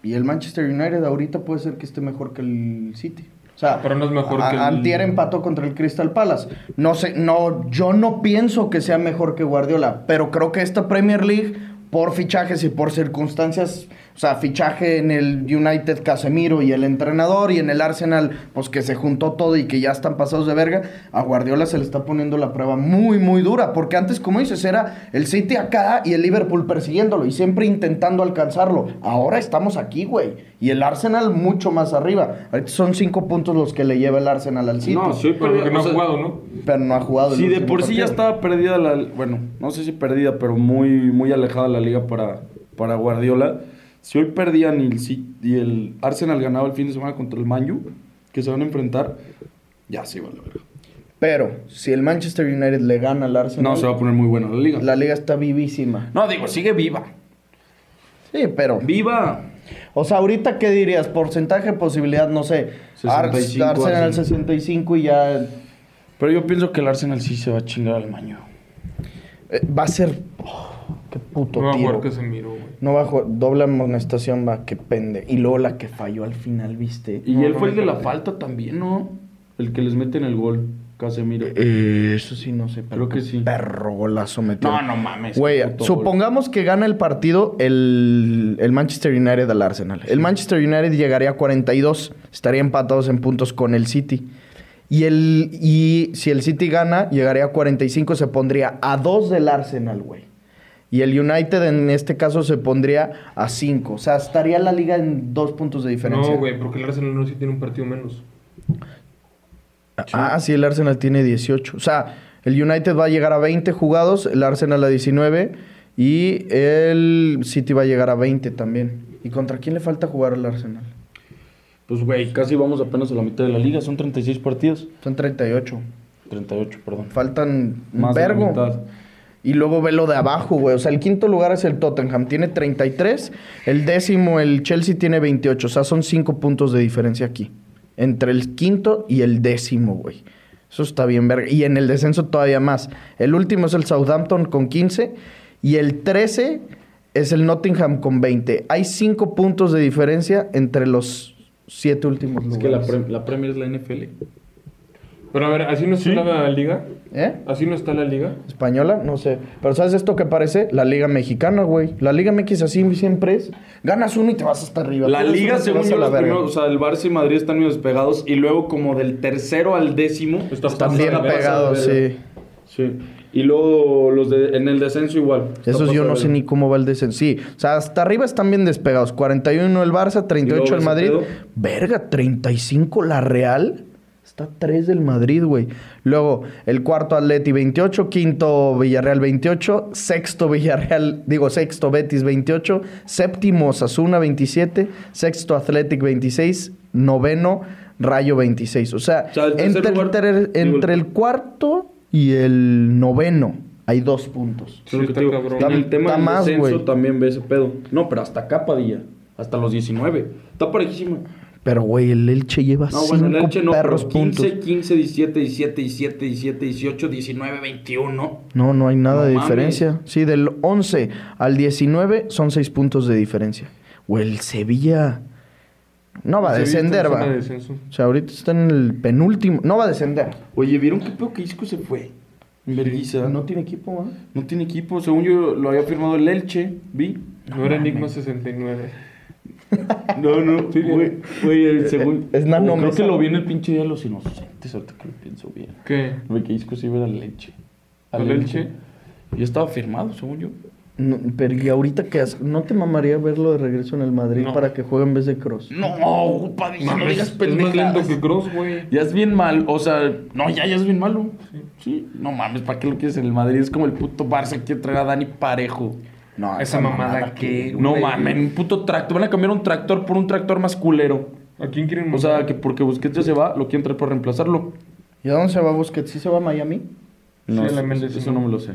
Y el Manchester United ahorita puede ser que esté mejor que el City. O sea, Pero no es mejor a- que el- Antier empató contra el Crystal Palace. No sé, no, yo no pienso que sea mejor que Guardiola, pero creo que esta Premier League, por fichajes y por circunstancias, o sea, fichaje en el United Casemiro y el entrenador, y en el Arsenal, pues que se juntó todo y que ya están pasados de verga, a Guardiola se le está poniendo la prueba muy, muy dura, porque antes, como dices, era el City acá y el Liverpool persiguiéndolo y siempre intentando alcanzarlo. Ahora estamos aquí, güey, y el Arsenal mucho más arriba. Ahorita son cinco puntos los que le lleva el Arsenal al City. No, sí, Pero porque no o ha jugado, ¿no? Pero no ha jugado. el Sí, de por sí ya estaba perdida la... Bueno, no sé si perdida, pero muy, muy alejada la liga para, para Guardiola. Si hoy perdían y el, y el Arsenal ganaba el fin de semana contra el Manju, que se van a enfrentar, ya se va la verga. Pero si el Manchester United le gana al Arsenal, No, se va a poner muy buena la liga. la liga está vivísima. No, digo, sigue viva. Sí, pero. ¡Viva! O sea, ahorita, ¿qué dirías? Porcentaje de posibilidad, no sé. Ar- 65, Arsenal Arsenal. 65 y ya. Pero yo pienso que el Arsenal sí se va a chingar al Manju. eh, va a ser. oh, qué puto No va a tiro. jugar Casemiro, güey. No jugar. Doble amonestación va, que pende. Y luego la que falló al final, ¿viste? Y No, él no fue el de la falta también, ¿no? El que les mete en el gol, Casemiro. Eh, eso sí, no sé. Creo que sí. Perro golazo metió. No, no mames. Güey, qué supongamos que gana el partido el, el Manchester United al Arsenal. El Manchester United llegaría a 42, estaría empatados en puntos con el City. Y, el, y si el City gana, llegaría a 45, se pondría a 2 del Arsenal, güey. Y el United en este caso se pondría a 5. O sea, estaría la liga en dos puntos de diferencia. No, güey, porque el Arsenal no sí tiene un partido menos. Ah, sí, el Arsenal tiene 18. O sea, el United va a llegar a 20 jugados, el Arsenal a 19 y el City va a llegar a 20 también. ¿Y contra quién le falta jugar al Arsenal? Pues, güey, casi vamos apenas a la mitad de la liga. Son 36 partidos. Son 38. 38, perdón. Faltan un Más de la vergo. mitad. Y luego ve lo de abajo, güey. O sea, el quinto lugar es el Tottenham, tiene 33. El décimo, el Chelsea, tiene 28. O sea, son 5 puntos de diferencia aquí. Entre el quinto y el décimo, güey. Eso está bien, verga. Y en el descenso todavía más. El último es el Southampton con 15. Y el 13 es el Nottingham con 20. Hay 5 puntos de diferencia entre los 7 últimos Es lugares. que la, la Premier es la NFL. Pero a ver, ¿así no está la liga? ¿Eh? ¿Así no está la liga? Española, no sé. Pero ¿sabes esto que parece? La Liga Mexicana, güey. La Liga MX así siempre es. Ganas uno y te vas hasta arriba. La liga, según yo, la los primeros, o sea, el Barça y Madrid están muy despegados. Y luego, como del tercero al décimo, Está Están bien pegados, sí. Sí. Y luego los de, en el descenso igual. Esos yo no sé verga. ni cómo va el descenso. Sí, o sea, hasta arriba están bien despegados. 41 el Barça, 38 el Madrid. Verga, 35 la Real. Está 3 del Madrid, güey. Luego, el cuarto Atleti 28, quinto Villarreal 28, sexto Villarreal, digo sexto Betis 28, séptimo Sasuna 27, sexto Athletic 26, noveno Rayo 26. O sea, O sea, el entre, lugar- el- entre el cuarto y el noveno hay dos puntos. Sí, te digo. está cabrón. En el Está- tema está del más, descenso también ve ese pedo. No, pero hasta acá, Padilla. Hasta los 19. Está parejísimo. Pero, güey, el Elche lleva No, cinco bueno, el Elche no, perros pero 15, puntos. 15, 17, 17, 17, 17, 18, 19, 21. No, no hay nada No de mames. diferencia. Sí, del 11 al 19 son 6 puntos de diferencia. O el Sevilla no va a descender, va. de descenso. O sea, ahorita está en el penúltimo. No va a descender. Oye, ¿vieron qué pedo que Isco se fue? En Berguisa. No tiene equipo, ¿va? No tiene equipo. Según yo lo había firmado el Elche. Vi. No era Enigma 69. No, no. Güey, güey, el según. Es Nano Creo que lo vi en el pinche día de los inocentes. Ahorita que lo pienso bien. ¿Qué? Güey, que Isco se iba a la leche. ¿Al Elche? Y estaba firmado, según yo. No, pero ¿y ahorita qué hace? ¿No te mamaría verlo de regreso en el Madrid No. para que juegue en vez de Cross? No, Padilla, no Mames, digas es más lento que Cross, güey. Ya es bien mal, o sea, no, ya, ya es bien malo. Sí. no mames, ¿para qué lo quieres en el Madrid? Es como el puto Barça que quiere traer a Dani Parejo. No, Esa mamada que... No güey. mames, un puto tractor. Van a cambiar un tractor por un tractor más culero. ¿A quién quieren O sea, que porque Busquets ya se va, lo quieren traer para reemplazarlo. ¿Y a dónde se va Busquets? ¿Sí se va a Miami? No, Sí, eso, eso- eso no. me lo sé.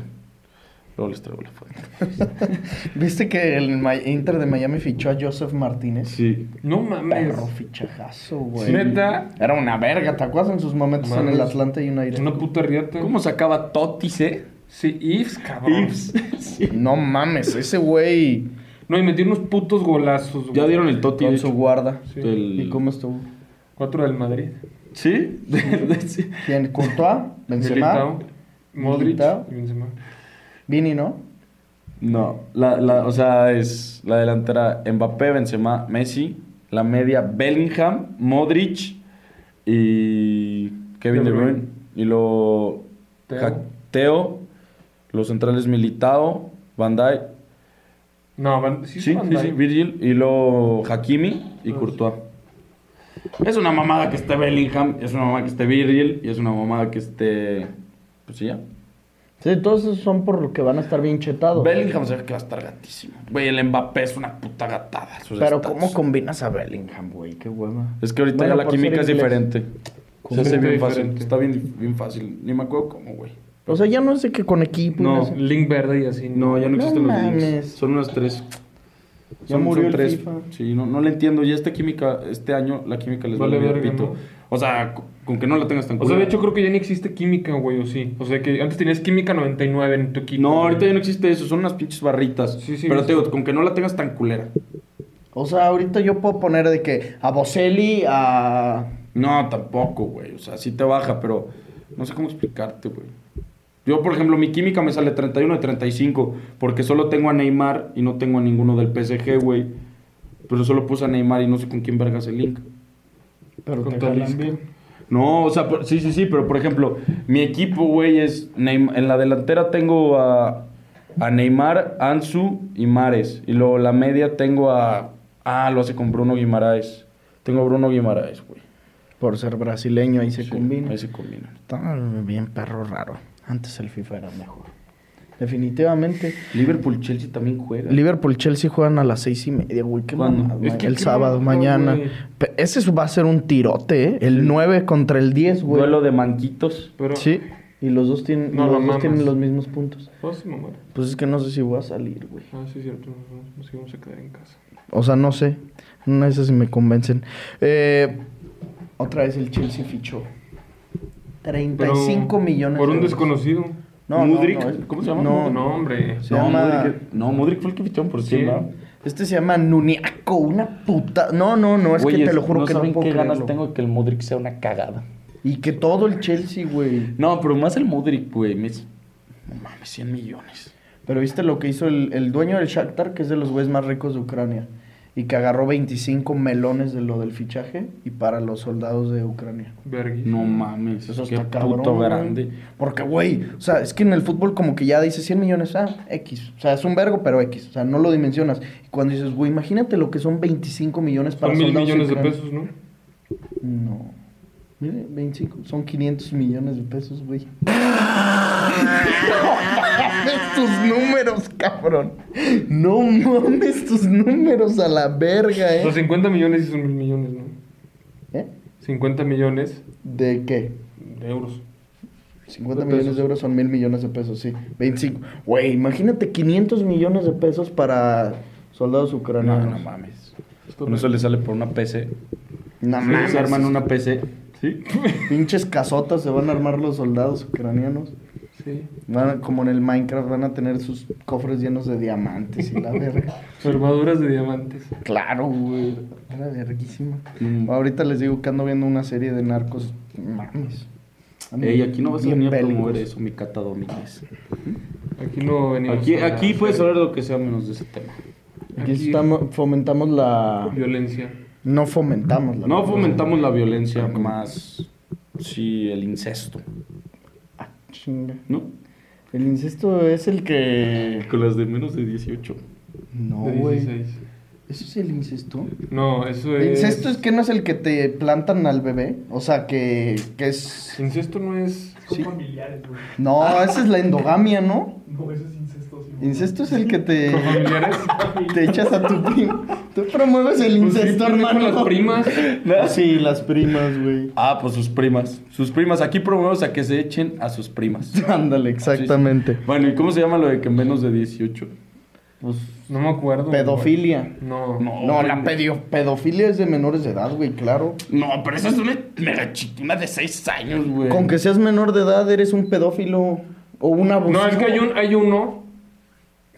Luego les traigo la foto. ¿Viste que el Inter de Miami fichó a Joseph Martínez? Sí. No mames. Perro fichajazo, güey. Neta. Era una verga, ¿te acuerdas en sus momentos en el. Atlanta United? Una puta riata. ¿Cómo sacaba Totis, eh? Sí, Ives, cabrón. Sí. No mames, ese güey No, y metió unos putos golazos, güey. Ya dieron el Toti. con su guarda. Sí. Del- ¿Y cómo estuvo? Cuatro del Madrid. ¿Sí? Sí. ¿Quién? ¿Courtois? ¿Benzema? Militao, Modric Militao. y Benzema. Vini, ¿no? No, la, la, o sea, es la delantera Mbappé, Benzema, Messi, la media Bellingham, Modric y Kevin De Bruyne. Bruyne. Y luego Teo. Ja- Teo, los centrales Militao, Van Dijk, No, Van, sí, sí, Van sí, sí, Dijk. Virgil, y luego Hakimi y Courtois. Es una mamada que esté Bellingham, es una mamada que esté Virgil y es una mamada que esté... Pues sí, ya. Sí, todos esos son por lo que van a estar bien chetados. Bellingham se ve que va a estar gatísimo. Güey, el Mbappé es una puta gatada. Pero. ¿cómo combinas a Bellingham, güey? Qué hueva. Es que ahorita Bueno, ya la química es diferente. Se hace bien fácil. Está bien, bien fácil. Ni me acuerdo cómo, güey. O sea, ya no es de que con equipo. No. Link verde y así. No, ya no No existen los links. Son unas tres. Ya Son- murió son el tres. FIFA. Sí, no, no le entiendo. Ya esta química, este año, la química les Vale vale, pito. O sea, con, que no la tengas tan O sea, de hecho creo que ya ni existe química, güey, o sí. O sea, que antes tenías química 99 en tu equipo. No, güey. ahorita ya no existe eso. Son unas pinches barritas. Sí, sí, Pero te digo, con que no la tengas tan culera. O sea, ahorita yo puedo poner de que a Boselli, a... No, tampoco, güey. O sea, sí te baja, pero no sé cómo explicarte, güey. Yo, por ejemplo, mi química me sale 31 de 35, porque solo tengo a Neymar y no tengo a ninguno del PSG, güey. Pero solo puse a Neymar y no sé con quién vergas el link. Pero Con te jalan bien. No, o sea, por- sí, sí, sí, pero por ejemplo, mi equipo, güey, es. Neym- en la delantera tengo a, a Neymar, Ansu y Mares. Y luego la media tengo a. Ah, lo hace con Bruno Guimaraes. Tengo a Bruno Guimaraes, güey. Por ser brasileño, ahí se Sí, combina. Ahí se combina. Está bien perro raro. Antes el FIFA era mejor. Definitivamente. Liverpool Chelsea también juega. Liverpool Chelsea juegan a las seis y media, güey. Qué ¿Cuándo? mamada, Es que El sábado, mañana. güey. Ese va a ser un tirote, ¿eh? El 9 contra el 10, güey. Duelo de manquitos. Pero... Sí. Y los dos tienen, No, los no dos mames. tienen los mismos puntos. Oh, sí, mamá. Pues es que no sé si voy a salir, güey. Ah, sí, es cierto. Nos, nos íbamos a quedar en casa. O sea, no sé. No sé si me convencen. Eh, otra vez el Chelsea fichó. 35 Pero millones Por un desconocido. No, no, Mudrik. no, ¿Cómo se llama? No, No, hombre. Se no, llama- Mudrik, no, Mudrik fue el que ficharon por 100, Sí. Este se llama Nuniaco, una puta. No, no, no, es que te lo juro no que no saben puedo qué ganas tengo de que el Mudrik sea una cagada. Y que todo el Chelsea, güey. No, pero más el Mudrik, güey. me- No mames, 100 millones. Pero viste lo que hizo el, el dueño del Shakhtar, que es de los güeyes más ricos de Ucrania. Y que agarró 25 melones de lo del fichaje y para los soldados de Ucrania. Verguis. No mames, Eso qué está cabrón. puto güey. grande. Porque, güey, o sea, es que en el fútbol como que ya dices 100 millones, ah, X. O sea, es un vergo, pero X. O sea, no lo dimensionas. Y cuando dices, güey, imagínate lo que son 25 millones para Son mil soldados millones de pesos, ¿no? No. Mire, 25. Son 500 millones de pesos, güey. mames tus números, cabrón. No mames tus números a la verga, Los eh. 50 millones sí son mil millones, ¿no? ¿Eh? 50 millones ¿De qué? de euros. 50 De millones pesos. de euros son mil millones de pesos, sí. 25. Güey, imagínate 500 millones de pesos para soldados No, ucranianos. no mames. Con eso le sale por una PC. No Sí, mames. se arman una PC. Sí. Pinches casotas se van a armar los soldados ucranianos. Sí. Van a- como en el Minecraft van a tener sus cofres llenos de diamantes y la verga. Armaduras de diamantes. Claro, güey. Era verguísima. Mm. Ahorita les digo que ando viendo una serie de narcos. Mames. Ey, aquí no vas a venir a promover eso, mi cata Domínguez. Aquí no venimos Aquí, a- aquí puedes hablar de lo que sea menos de ese tema. Aquí, Aquí- estamos, fomentamos la... Violencia. No fomentamos la... No fomentamos la violencia, más sí el incesto, Ah, chinga. ¿no? El incesto es el que... Con las de menos de 18. No, de güey. 16. ¿Eso es el incesto? No, eso ¿El es. incesto es que no es el que te plantan al bebé? O sea, que, que es... Incesto no es. Sí. familiares, güey. No, esa es la endogamia, ¿no? No, ese es incesto. sí, Incesto es el que te... Con familiares. Te echas a tu primo. Tú promueves el Pues sí, incesto, pendejo, hermano. las primas. No, sí, las primas, güey. Ah, pues sus primas. Sus primas. Aquí promovemos a que se echen a sus primas. Ándale, exactamente. Bueno, ¿y cómo se llama lo de que menos de 18? Pues, No me acuerdo. pedofilia. güey. No. No. No, la pedio- pedofilia es de menores de edad, güey, claro. No, pero esa es una mega chiquina de 6 años, güey. Con que seas menor de edad, eres un pedófilo o un abusivo. No, es que hay, un, hay uno.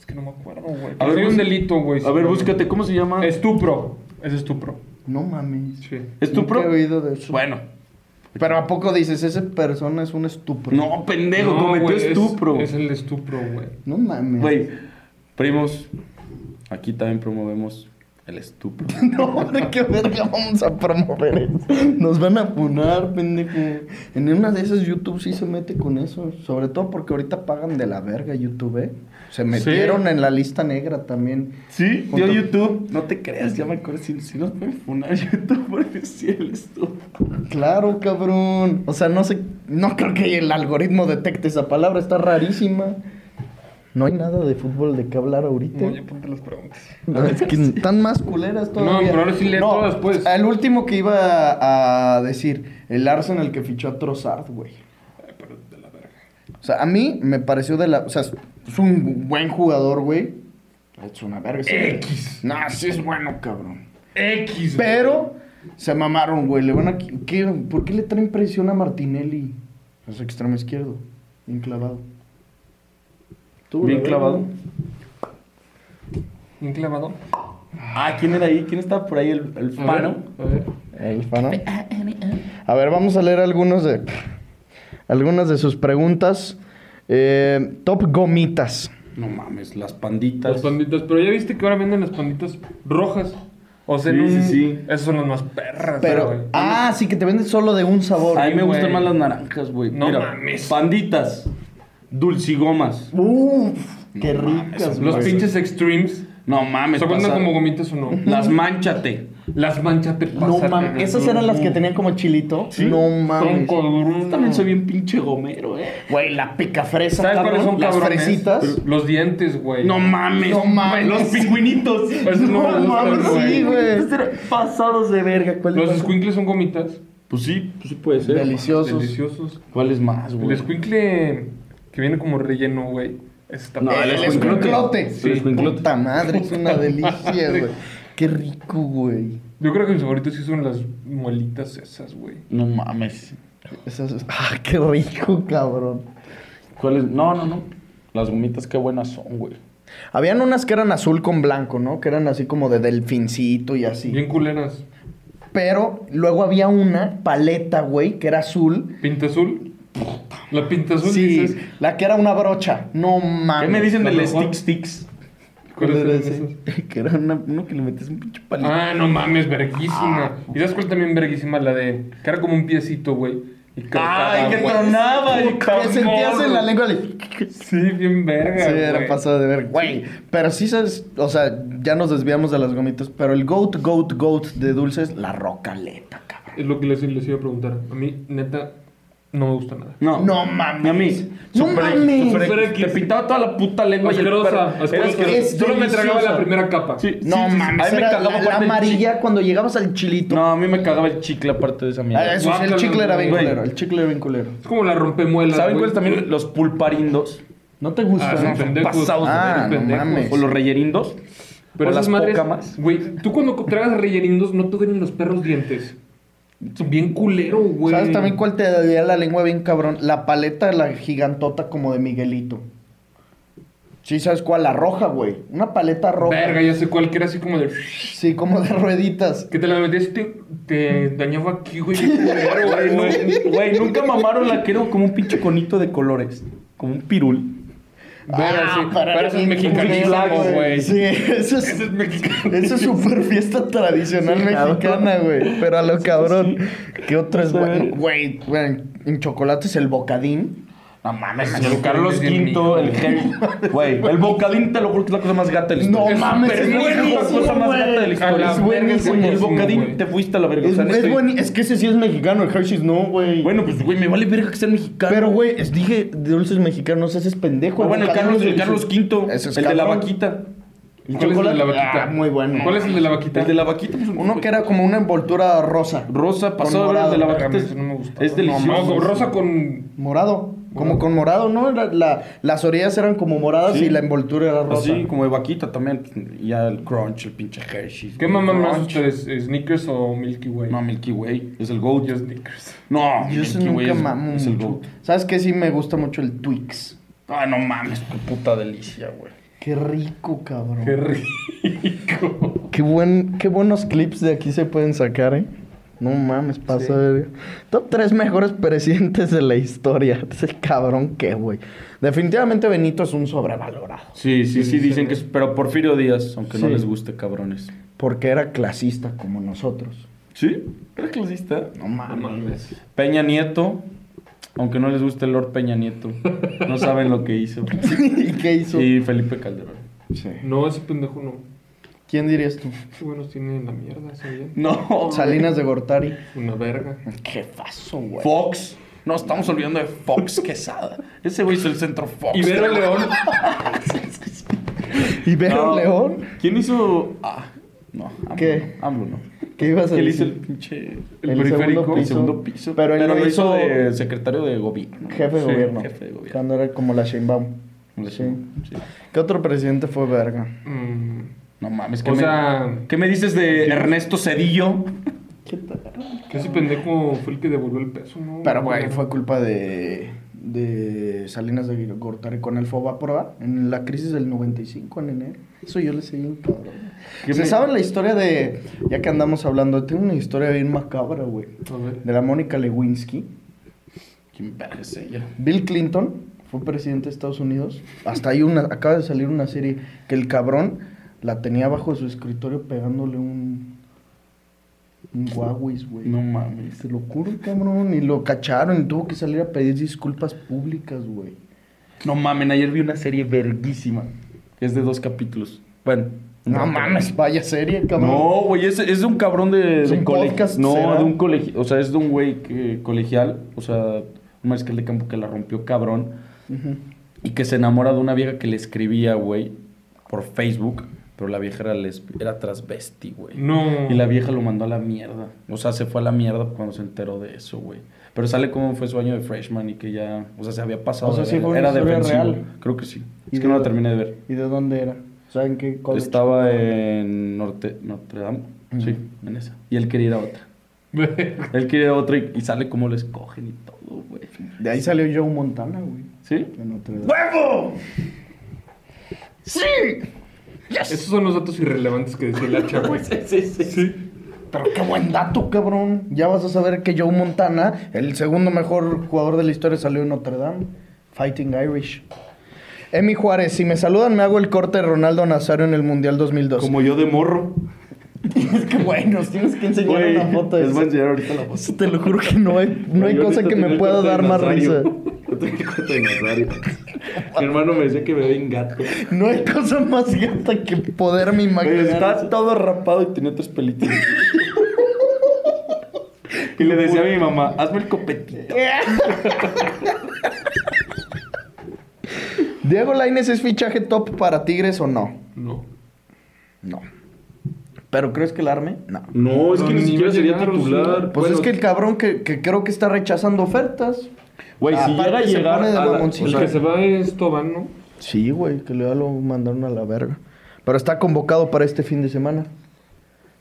Es que no me acuerdo, güey. A ver, un delito, güey. A ver, búscate, ¿cómo se llama? Estupro. Es estupro. No mames. Sí. ¿Estupro? Nunca he oído de eso. Bueno. Pero ¿a poco dices, esa persona es un estupro? No, pendejo, No, cometió güey, es- estupro. Es, el estupro, güey. No mames. Güey, primos, aquí también promovemos el estupro. No, ¿de qué verga vamos a promover eso? Nos van a funar, pendejo. En una de esas YouTube sí se mete con eso. Sobre todo porque ahorita pagan de la verga YouTube, ¿eh? Se metieron en la lista negra también. ¿Sí? Yo YouTube, no te creas, ya me acuerdo si, si nos pueden funar YouTube por decir el estupro. Claro, cabrón. O sea, no sé, no creo que el algoritmo detecte esa palabra, está rarísima. No hay nada de fútbol de qué hablar ahorita. No, ya ponte las preguntas. No, es que están más culeras todavía. No, pero ahora sí lee todas, pues. El último que iba a decir, el Arsenal que fichó a Trossard, güey. Ay, pero de la verga. O sea, a mí me pareció de la... O sea, es un buen jugador, güey. Es una verga. sí. X. No, sí es bueno, cabrón. X, güey. Pero se mamaron, güey. Le van a... ¿qué? ¿Por qué le traen presión a Martinelli? Es extremo izquierdo. Bien clavado. Tú, Bien la clavado. Bien clavado. Ah, ¿quién era ahí? ¿Quién estaba por ahí? ¿El, el A Fano? ver, A ver. El Fano. A ver, vamos a leer algunos de... Algunas de sus preguntas. Eh, top gomitas. No mames, las panditas. Las panditas. Pero ya viste que ahora venden las panditas rojas. O sea, Sí, un... sí, sí. Esas son las más perras, Pero... güey. Ah, sí, que te venden solo de un sabor. A mí me güey. gustan más las naranjas, güey. No Mira, mames. Panditas. Dulcigomas. Uf, qué ricas, Los güey. pinches extremes. No mames, ¿Se cuentan como gomitas o no? Las manchate. Las manchas te No mames, esas eran las que tenían como chilito. Sí. No mames. Duro. También soy bien pinche gomero, eh. Güey, la picafresa, ¿Sabes cuáles cabrón. son Las cabrones? fresitas. Los dientes, güey. No mames. No mames. Los pingüinitos. Esos no, No mames, sí, güey. Pasados de verga. ¿Cuál Los más? squinkles son gomitas. Pues sí, pues sí puede ser. Deliciosos. Deliciosos. ¿Cuál es más, El güey? Que viene como relleno, güey. Está No, El escuinclote. Sí, El puta madre, es una delicia, güey. Qué rico, güey. Yo creo que mis favoritos sí son las muelitas esas, güey. No mames. Esas- Ah, qué rico, cabrón. ¿Cuáles? No, no, no. Las gomitas qué buenas son, güey. Habían unas que eran azul con blanco, ¿no? Que eran así como de delfincito y así. Bien culeras. Pero luego había una paleta, güey, que era azul. ¿Pinta azul? La pinta azul, Sí, dices. la que era una brocha. No mames. ¿Qué me dicen la del. Stick Sticks? ¿Cuál ¿Cuál es era ese? que era una- uno que le metes un pinche palito. Ah, no mames, verguísima. ¿Y sabes cuál también verguísima? La de... Que era como un piecito, güey. Y que ¡Ay, que tronaba! el que sentías en la lengua. le- Sí, bien verga, Sí, era pasado de ver. Güey, pero sí sabes, o sea, ya nos desviamos de las gomitas, pero el goat, goat, goat de dulces, la rocaleta, cabrón. Es lo que les, les iba a preguntar. A mí, neta, no me gusta nada. No. No mames. A mí. No Super- mames. super- Super X. Te pintaba toda la puta lengua y el Asquerosa. Es Solo me tragaba la primera capa. Sí, No sí, sí, sí. mames, A mí me cagaba la, amarilla cuando llegabas al chilito. No, a mí me cagaba el chicle aparte de esa mierda. Ah, eso el chicle era bien culero. El chicle era bien culero. Es como la rompemuela. ¿Saben cuáles también? Los pulparindos. ¿No te gusta? Ah, son no? pendejos. pasados de Ah, no mames. O los reyerindos. Pero o esas las madres, güey, tú cuando tragas rellerindos no te duelen los perros dientes. Bien culero, güey. ¿Sabes también cuál te daría la lengua bien cabrón? La paleta, la gigantota como de Miguelito. Sí, ¿sabes cuál? La roja, güey. Una paleta roja. Verga, ya sé cuál, que era así como de... Sí, como de rueditas. Que te la metías y te, te dañaba aquí, güey. culero, Güey, güey. no- Güey, nunca mamaron la que era como un pinche conito de colores. Como un pirul. Verga, sí. para Pero eso es mexicanísimo, güey. Sí, eso es, Eso es mexicano. eso es super fiesta tradicional Sí, mexicana, güey. Pero a lo cabrón. ¿Qué otro es? Güey, güey, en chocolate es el bocadín. No mames, el el Carlos V, el Henry. Güey, el bocadín te lo juro que es la cosa más gata de la historia. No Es mames, es buenísimo, la cosa más gata de la historia. Es buenísimo, el bocadín te fuiste a la verga. Es, es neta, buen- es que ese sí es mexicano, el Hershey's no, güey. Bueno, pues güey, me vale verga que sea mexicano. Pero, güey, dije de dulces mexicanos, ese es pendejo. Ah, bueno, el Carlos, el Carlos. V, el de la vaquita. ¿Cuál es el de la vaquita? Ah, muy bueno. ¿Cuál es el de la vaquita? El de la vaquita, pues Uno que era como una envoltura rosa. rosa, pasado de ver, el de la vaquita. No me gustaba. es delicioso. No, rosa con... Morado. Como con morado, ¿no? La- las orillas eran como moradas Sí. y la envoltura era rosa. Así, como de vaquita también. Y ya el crunch, el pinche Hershey. ¿Qué maman más Crunch. ustedes? ¿Snickers o Milky Way? No, Milky Way. Es el GOAT. Yo Snickers. No, Yo Milky Way nunca es, mamo es el. GOAT. ¿Sabes qué? Sí me gusta mucho el Twix. Ay, no mames, qué puta delicia, güey. Qué rico, cabrón. Qué Qué, rico. buen, qué buenos clips de aquí se pueden sacar, ¿eh? No mames, pasa de verga. Top 3 mejores presidentes de la historia. Ese cabrón que, güey. Definitivamente Benito es un sobrevalorado. Sí, sí, sí, dicen que es. Pero Porfirio Díaz, aunque no Sí. les guste, cabrones. Porque era clasista como nosotros. ¿Sí? ¿Era clasista? No No mames. mames. Peña Nieto, aunque no les guste el Lord Peña Nieto. No saben lo que hizo. ¿Y qué hizo? Y Felipe Calderón. Sí. No, ese pendejo no. ¿Quién dirías tú? Qué buenos tiene en la mierda, ¿sabían? No. Salinas de Gortari. Una verga. Qué faso, güey. Fox. No, estamos olvidando de Fox Quesada. Ese güey hizo el centro Fox. Ibero León. Ibero No. León. ¿Quién hizo.? Ah, no. AMLO ¿Qué? AMLO no. ¿Qué ibas a ¿Quién hizo el decir? pinche. El El periférico. segundo El segundo piso. Pero él lo lo hizo de secretario de gobierno. Jefe de Sí, gobierno. Jefe de gobierno. Cuando era como la Sheinbaum. Sí. ¿Qué otro presidente fue verga? Mm, No mames, ¿qué, O me, sea- ¿qué me dices de Ernesto Cedillo? ¿Qué tal? que ese pendejo fue el que devolvió el peso, ¿no? Pero, güey, fue culpa de, de Salinas de Gortari con el Fobaproa en la crisis del 95 en enero. Eso yo le seguí un cabrón. ¿Qué ¿Se me- sabe la historia de, ya que andamos hablando, tengo una historia bien macabra, güey, A ver. de la Mónica Lewinsky. ¿Quién es ella? Bill Clinton fue presidente de Estados Unidos. Hasta ahí una, acaba de salir una serie que el cabrón la tenía bajo su escritorio pegándole un, un Huawei, güey. No mames. Se lo juro, cabrón. Y lo cacharon y tuvo que salir a pedir disculpas públicas, güey. No mames, ayer vi una serie verguísima. Es de dos capítulos. Bueno. No mames, vaya serie, cabrón. No, güey, es, es de un cabrón de, ¿Es de un cole- podcast, No, será? de un colegio. O sea, es de un güey colegial. O sea, un mariscal de campo que la rompió cabrón. Y que se enamora de una vieja que le escribía, güey, por Facebook. Pero la vieja era, lesbi- era transvesti, güey. No. Y la vieja lo mandó a la mierda. O sea, se fue a la mierda cuando se enteró de eso, güey. Pero sale como fue su año de freshman y que ya, o sea, se había pasado. O sea, de sí fue Era defensivo. real. Creo que sí. ¿Y Es que no la terminé de ver. ¿Y de dónde era? ¿Saben qué college? Estaba en Norte, Notre Dame. Sí, en esa. Y él quería ir a otra. Él quiere otro y, y sale como lo escogen y todo, güey. De ahí salió Joe Montana, güey. ¿Sí? de Notre Dame. ¡Huevo! ¡Sí! Esos son los datos irrelevantes que decía el hacha, güey. Sí, sí, sí. Pero qué buen dato, cabrón. Ya vas a saber que Joe Montana, el segundo mejor jugador de la historia, salió en Notre Dame. Fighting Irish. Emi Juárez, si me saludan, me hago el corte de Ronaldo Nazario en el Mundial 2002. Como yo de morro. Es que bueno, tienes que enseñar una foto de les voy a eso. enseñar ahorita la foto. Te lo juro que no hay, no hay cosa que me pueda dar más Nazario. risa. Tengo. Mi hermano me decía que me veía en gato. No hay cosa más gata que poderme imaginar. Está eso. todo rapado y tenía tres pelitos. y le decía a mi mamá, hazme el copetito. ¿Diego Lainez es fichaje top para Tigres o no? No. No. ¿Pero crees que el arme? No. No, es que No, ni ni siquiera sería titular. Pues Bueno, es que el cabrón que, que creo que está rechazando ofertas. Güey, si Aparte llega a se llegar a la- que se va es Tobán, ¿no? Sí, güey, que le da lo mandaron a la verga. Pero está convocado para este fin de semana.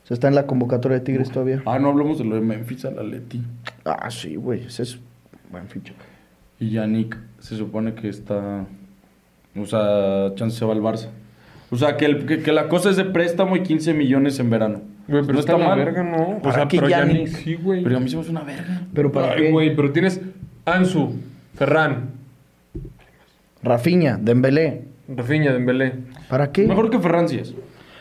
O sea, está en la convocatoria de Tigres todavía. Ah, no hablamos de lo de Memphis a la Leti. Ah, sí, güey, ese es buen fichaje. Y Yannick se supone que está. O sea, chance se va al Barça. O sea, que, el- que, que la cosa es de préstamo y 15 millones en verano. Güey, pero no está, la verga, ¿no? O ¿Para sea, pero ya Yannick? ni sí, güey. Pero a mí se me hace una verga. Pero para Ay, qué? güey, pero tienes Ansu, Ferran, Rafinha, Dembélé. Rafinha, Dembélé. ¿Para qué? Mejor que Ferran sí es.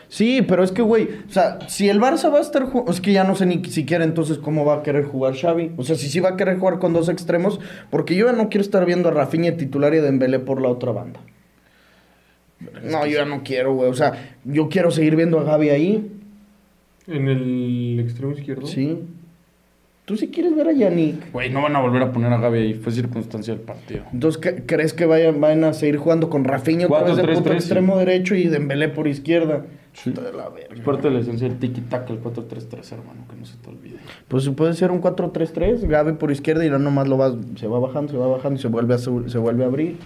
Sí, pero es que, güey, o sea, si el Barça va a estar jugando, es que ya no sé ni siquiera entonces cómo va a querer jugar Xavi. O sea, si sí va a querer jugar con dos extremos, porque yo ya no quiero estar viendo a Rafinha titular y a Dembélé por la otra banda. No, yo ya no quiero, güey. O sea, yo quiero seguir viendo a Gaby ahí. En el extremo izquierdo. Sí. Tú sí quieres ver a Yannick. Güey, no van a volver a poner a Gaby ahí. Fue circunstancia del partido. Entonces, ¿qué- ¿crees que vayan, vayan a seguir jugando con Rafinha otra vez de 4-3-3, puto sí. extremo derecho y Dembélé por izquierda? Sí. De la verga. Es parte de la esencia del tiki-taka, el 4-3-3, hermano, que no se te olvide. Pues puede ser un 4-3-3, Gaby por izquierda y ya nomás lo va, se va bajando, se va bajando y se vuelve a, se vuelve a abrir.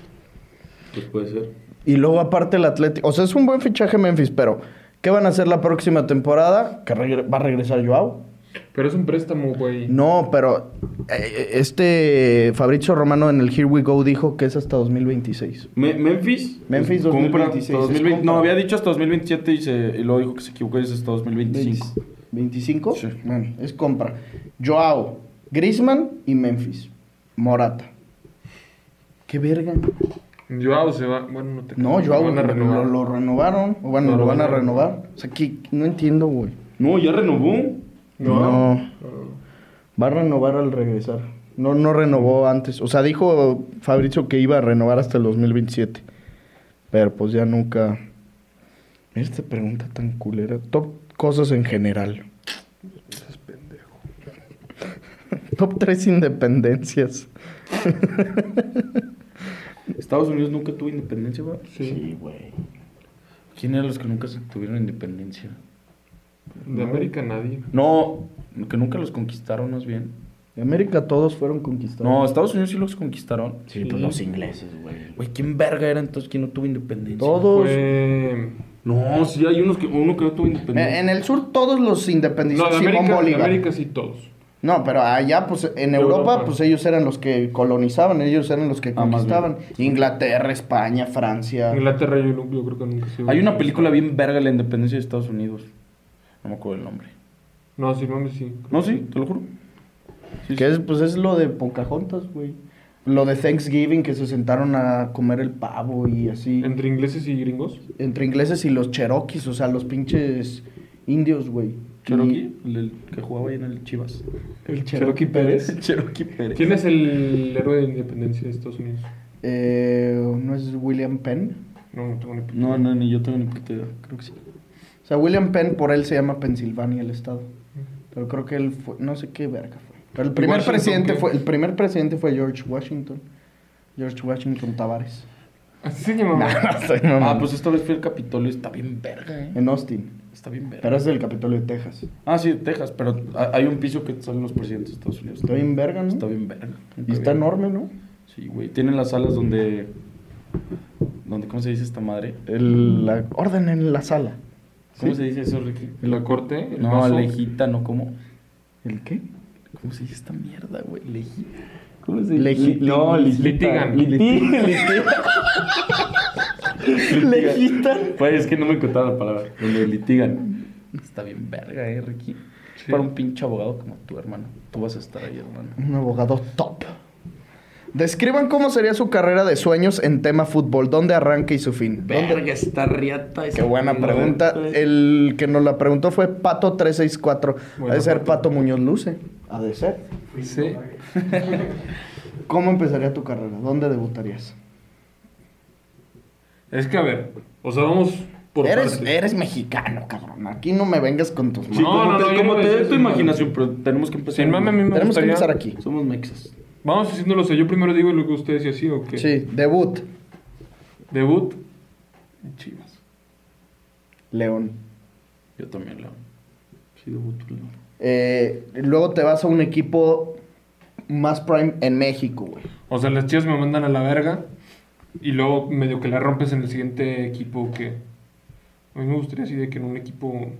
Pues puede ser. Y luego aparte el Atlético, o sea, es un buen fichaje Memphis, pero ¿qué van a hacer la próxima temporada? ¿Que va a regresar Joao? Pero es un préstamo, güey. No, pero eh, este Fabrizio Romano en el Here We Go dijo que es hasta 2026. Me- Memphis. Memphis es compra 2026, hasta 2020 es no, había dicho hasta 2027 y, se, y luego dijo que se equivocó y es hasta 2025. 25. Sí. Bueno, es compra. Joao, Griezmann y Memphis. Morata. ¿Qué verga? Joao se va. Bueno, no te No, creo. Joao Lo van a lo, renovar. lo renovaron. O bueno, No, lo lo van a van a renovar. O sea, que no entiendo, güey. No, ya renovó. No. Va a renovar al regresar. No, no renovó antes. O sea, dijo Fabrizio que iba a renovar hasta el 2027. Pero pues ya nunca. Mira esta pregunta tan culera. Top cosas en general. Top 3 independencias. Estados Unidos nunca tuvo independencia, ¿verdad? Sí. güey. ¿Quién eran los que nunca se tuvieron independencia? De América nadie. No, que nunca los conquistaron, más bien. En América todos fueron conquistados. No, Estados Unidos sí los conquistaron. Sí, pues los ingleses, güey. Güey, ¿quién verga era entonces quien no tuvo independencia? Todos. Fue. No, sí hay unos que, uno que no tuvo independencia. En, el sur todos los No, independizados. de Simón América, de Bolívar. América sí todos. No, pero allá, pues en Europa, Europa. pues ellos eran los que colonizaban, ellos eran los que Ah, conquistaban. Inglaterra, España, Francia. Inglaterra yo, no- yo creo que nunca se Hay una película bien verga de la independencia de Estados Unidos. No me acuerdo el nombre. No, sí, mames, sí. No, sí, te lo juro. Sí, Que es, pues es lo de Pocahontas, güey. Lo de Thanksgiving, que se sentaron a comer el pavo y así. Entre ingleses y gringos. Entre ingleses y los cherokees, o sea, los pinches indios, güey. Cherokee, el, el que jugaba ahí en el Chivas. El Cherokee Pérez. Cherokee Pérez. ¿Quién es el héroe de independencia de Estados Unidos? Eh, ¿No es William Penn? No, no tengo ni puta No, no, ni yo tengo ni puta idea. Creo que sí. O sea, William Penn, por él se llama Pensilvania el estado. Pero creo que él fue, no sé qué verga fue. Pero el primer Washington presidente qué? fue, el primer presidente fue George Washington. George Washington Tavares. Así se llamaba. Ah, pues esta vez fue el Capitolio. Está bien verga, eh. En Austin. Está bien verga. Pero es del Capitolio de Texas. Ah, sí, de Texas. Pero ha- hay un piso que salen los presidentes de Estados Unidos. Está bien verga, ¿no? Está bien verga. Y está enorme, ¿no? Sí, güey. Tienen las salas donde... donde ¿Cómo se dice esta madre? El, la orden en la sala. ¿Cómo Sí. se dice eso, Ricky? La corte. el No, vaso. lejita, no como. ¿El qué? ¿Cómo se dice esta mierda, güey? Legi... ¿Cómo se Legi- Li- No, litigan. Litigan. Litigan. litigan. Legitan. Pues es que no me encontraba la palabra. Donde litigan. Está bien verga, eh, Ricky. Para un pinche abogado como tú, hermano. Tú vas a estar ahí, hermano. Un abogado top. Describan cómo sería su carrera de sueños en tema fútbol. ¿Dónde arranca y su fin? ¿Dónde- Verga, está riata. Qué buena pregunta. El que nos la preguntó fue Pato364. Ha Bueno, de ser Pato. Pato Muñoz Luce. Ha de ser. Sí. ¿Cómo empezaría tu carrera? ¿Dónde debutarías? Es que, a ver, o sea, vamos por Eres, eres mexicano, cabrón. Aquí no me vengas con tus Sí, manos. No, como no, te, no, como te dé tu imaginación, pero tenemos que empezar. A mí me Tenemos que empezar aquí. Somos mexas. Vamos haciéndolo, o sea, yo primero digo lo que ustedes y así, ¿o qué? Sí, debut. Debut, Chivas. León. Yo también, León. Sí, debuto, León. Eh, luego te vas a un equipo más prime en México, güey. O sea, las chivas me mandan a la verga y luego medio que la rompes en el siguiente equipo que... A mí me gustaría así de que en un equipo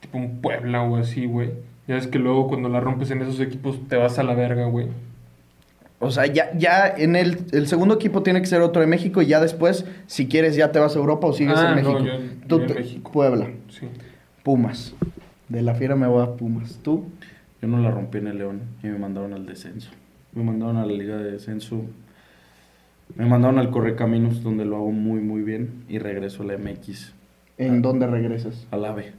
tipo un Puebla o así, güey. Ya es que luego cuando la rompes en esos equipos te vas a la verga, güey. O sea, ya, ya en el, el segundo equipo tiene que ser otro de México y ya después, si quieres, ya te vas a Europa o sigues Ah, en no, México. yo- Tú yo en te- México. Puebla. Sí. Pumas. De la fiera me voy a Pumas. ¿Tú? Yo no la rompí en el León y me mandaron al descenso. Me mandaron a la liga de descenso. Me mandaron al Correcaminos, donde lo hago muy, muy bien. Y regreso a la MX, ¿En dónde regresas? al AVE.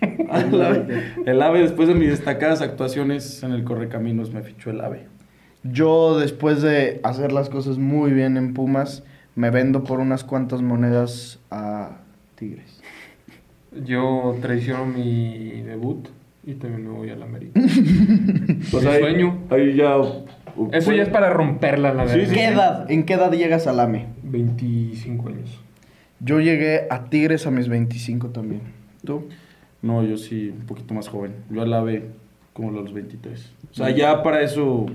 Al AVE. El AVE, después de mis destacadas actuaciones en el Correcaminos, me fichó el AVE. Yo, después de hacer las cosas muy bien en Pumas, me vendo por unas cuantas monedas a Tigres. Yo traiciono mi debut y también me voy al América. Pues Mi ahí- sueño. Ahí ya. Eso ya es para romperla, la Sí, verdad. sí, ¿Qué edad? ¿En qué edad llegas al AME? 25 años. Yo llegué a Tigres a mis 25 también. ¿Tú? No, yo sí, un poquito más joven. Yo al AVE como a los 23. O sea, ya para eso.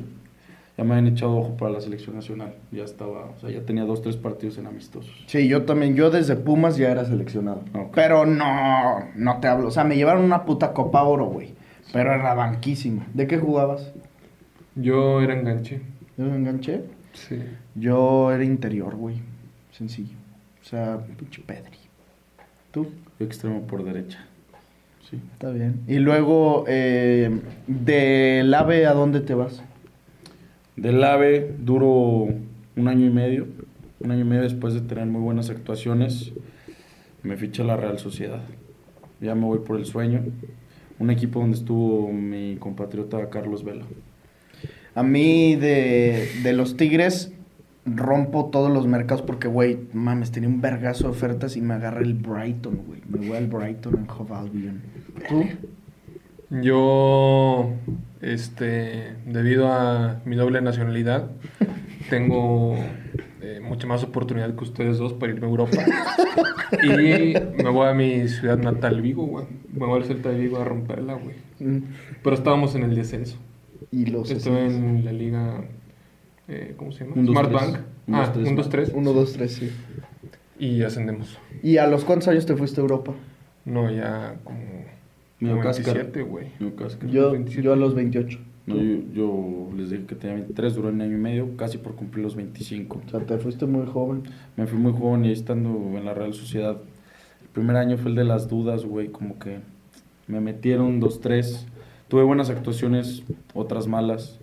Ya me habían echado ojo para la selección nacional. Ya estaba. O sea, ya tenía dos, tres partidos en amistosos. Sí, yo también. Yo desde Pumas ya era seleccionado. Pero no, no te hablo. O sea, me llevaron una puta Copa Oro, güey. Pero era banquísima. ¿De qué jugabas? Yo era enganche. ¿Yo me enganché? Sí. Yo era interior, güey. Sencillo. O sea, pinche Pedri. ¿Tú? Yo extremo por derecha. Sí. Está bien. Y luego, eh, del AVE, ¿a dónde te vas? Del AVE duro un año y medio. Un año y medio después de tener muy buenas actuaciones. Me ficha la Real Sociedad. Ya me voy por el sueño. Un equipo donde estuvo mi compatriota Carlos Vela. A mí, de, de los Tigres, rompo todos los mercados porque, güey, mames, tenía un vergazo de ofertas y me agarré el Brighton, güey. Me voy al Brighton en Hove Albion. ¿Tú? Yo, este, debido a mi doble nacionalidad, tengo eh, mucha más oportunidad que ustedes dos para irme a Europa. y me voy a mi ciudad natal, Vigo, güey. Me voy al Celta de Vigo a romperla, güey. Mm. Pero estábamos en el descenso. Y los... Estuve en la liga, eh, ¿cómo se llama? Un, dos, Smart tres. Bank. Un, ah, dos, tres. 1, 2, 3. 1, 2, 3, sí. Y ascendemos. ¿Y a los cuántos años te fuiste a Europa? No, ya como, Medio como cáscara. 27, güey. Yo, 27. yo a los 28. No, yo, yo les dije que tenía 23, duró un año y medio, casi por cumplir los 25. O sea, te fuiste muy joven. Me fui muy joven y ahí estando en la Real Sociedad. El primer año fue el de las dudas, güey, como que me metieron dos, tres. Tuve buenas actuaciones, otras malas.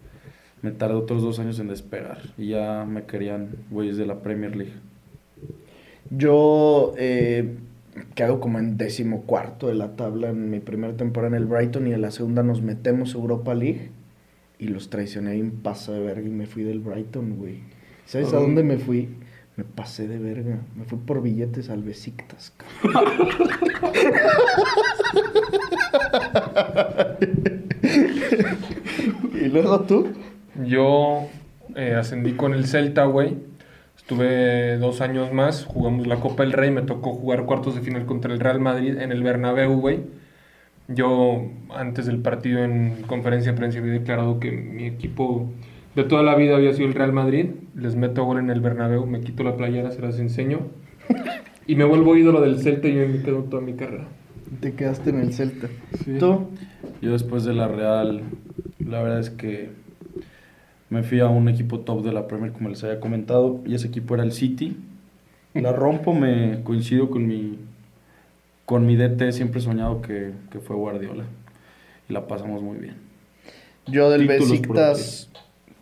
Me tardé otros dos años en despegar y ya me querían güeyes de la Premier League. Yo eh, quedo como en décimo cuarto de la tabla en mi primera temporada en el Brighton y en la segunda nos metemos a Europa League y los traicioné y me pasé de verga y me fui del Brighton, güey. ¿Sabes a dónde me fui? Me pasé de verga. Me fui por billetes al Besiktas. cabrón. ¿Y luego tú? Yo eh, ascendí con el Celta, güey. Estuve dos años más, jugamos la Copa del Rey, me tocó jugar cuartos de final contra el Real Madrid en el Bernabéu, güey. Yo antes del partido en conferencia de prensa había declarado que mi equipo de toda la vida había sido el Real Madrid. Les meto gol en el Bernabéu, me quito la playera, se las enseño. Y me vuelvo ídolo del Celta y yo me quedo toda mi carrera. Te quedaste en el Celta. Sí. ¿Tú? Yo después de la Real, la verdad es que me fui a un equipo top de la Premier, como les había comentado, y ese equipo era el City. La rompo, me coincido con mi, con mi DT, siempre he soñado que, que fue Guardiola. Y la pasamos muy bien. Yo del Títulos Besiktas.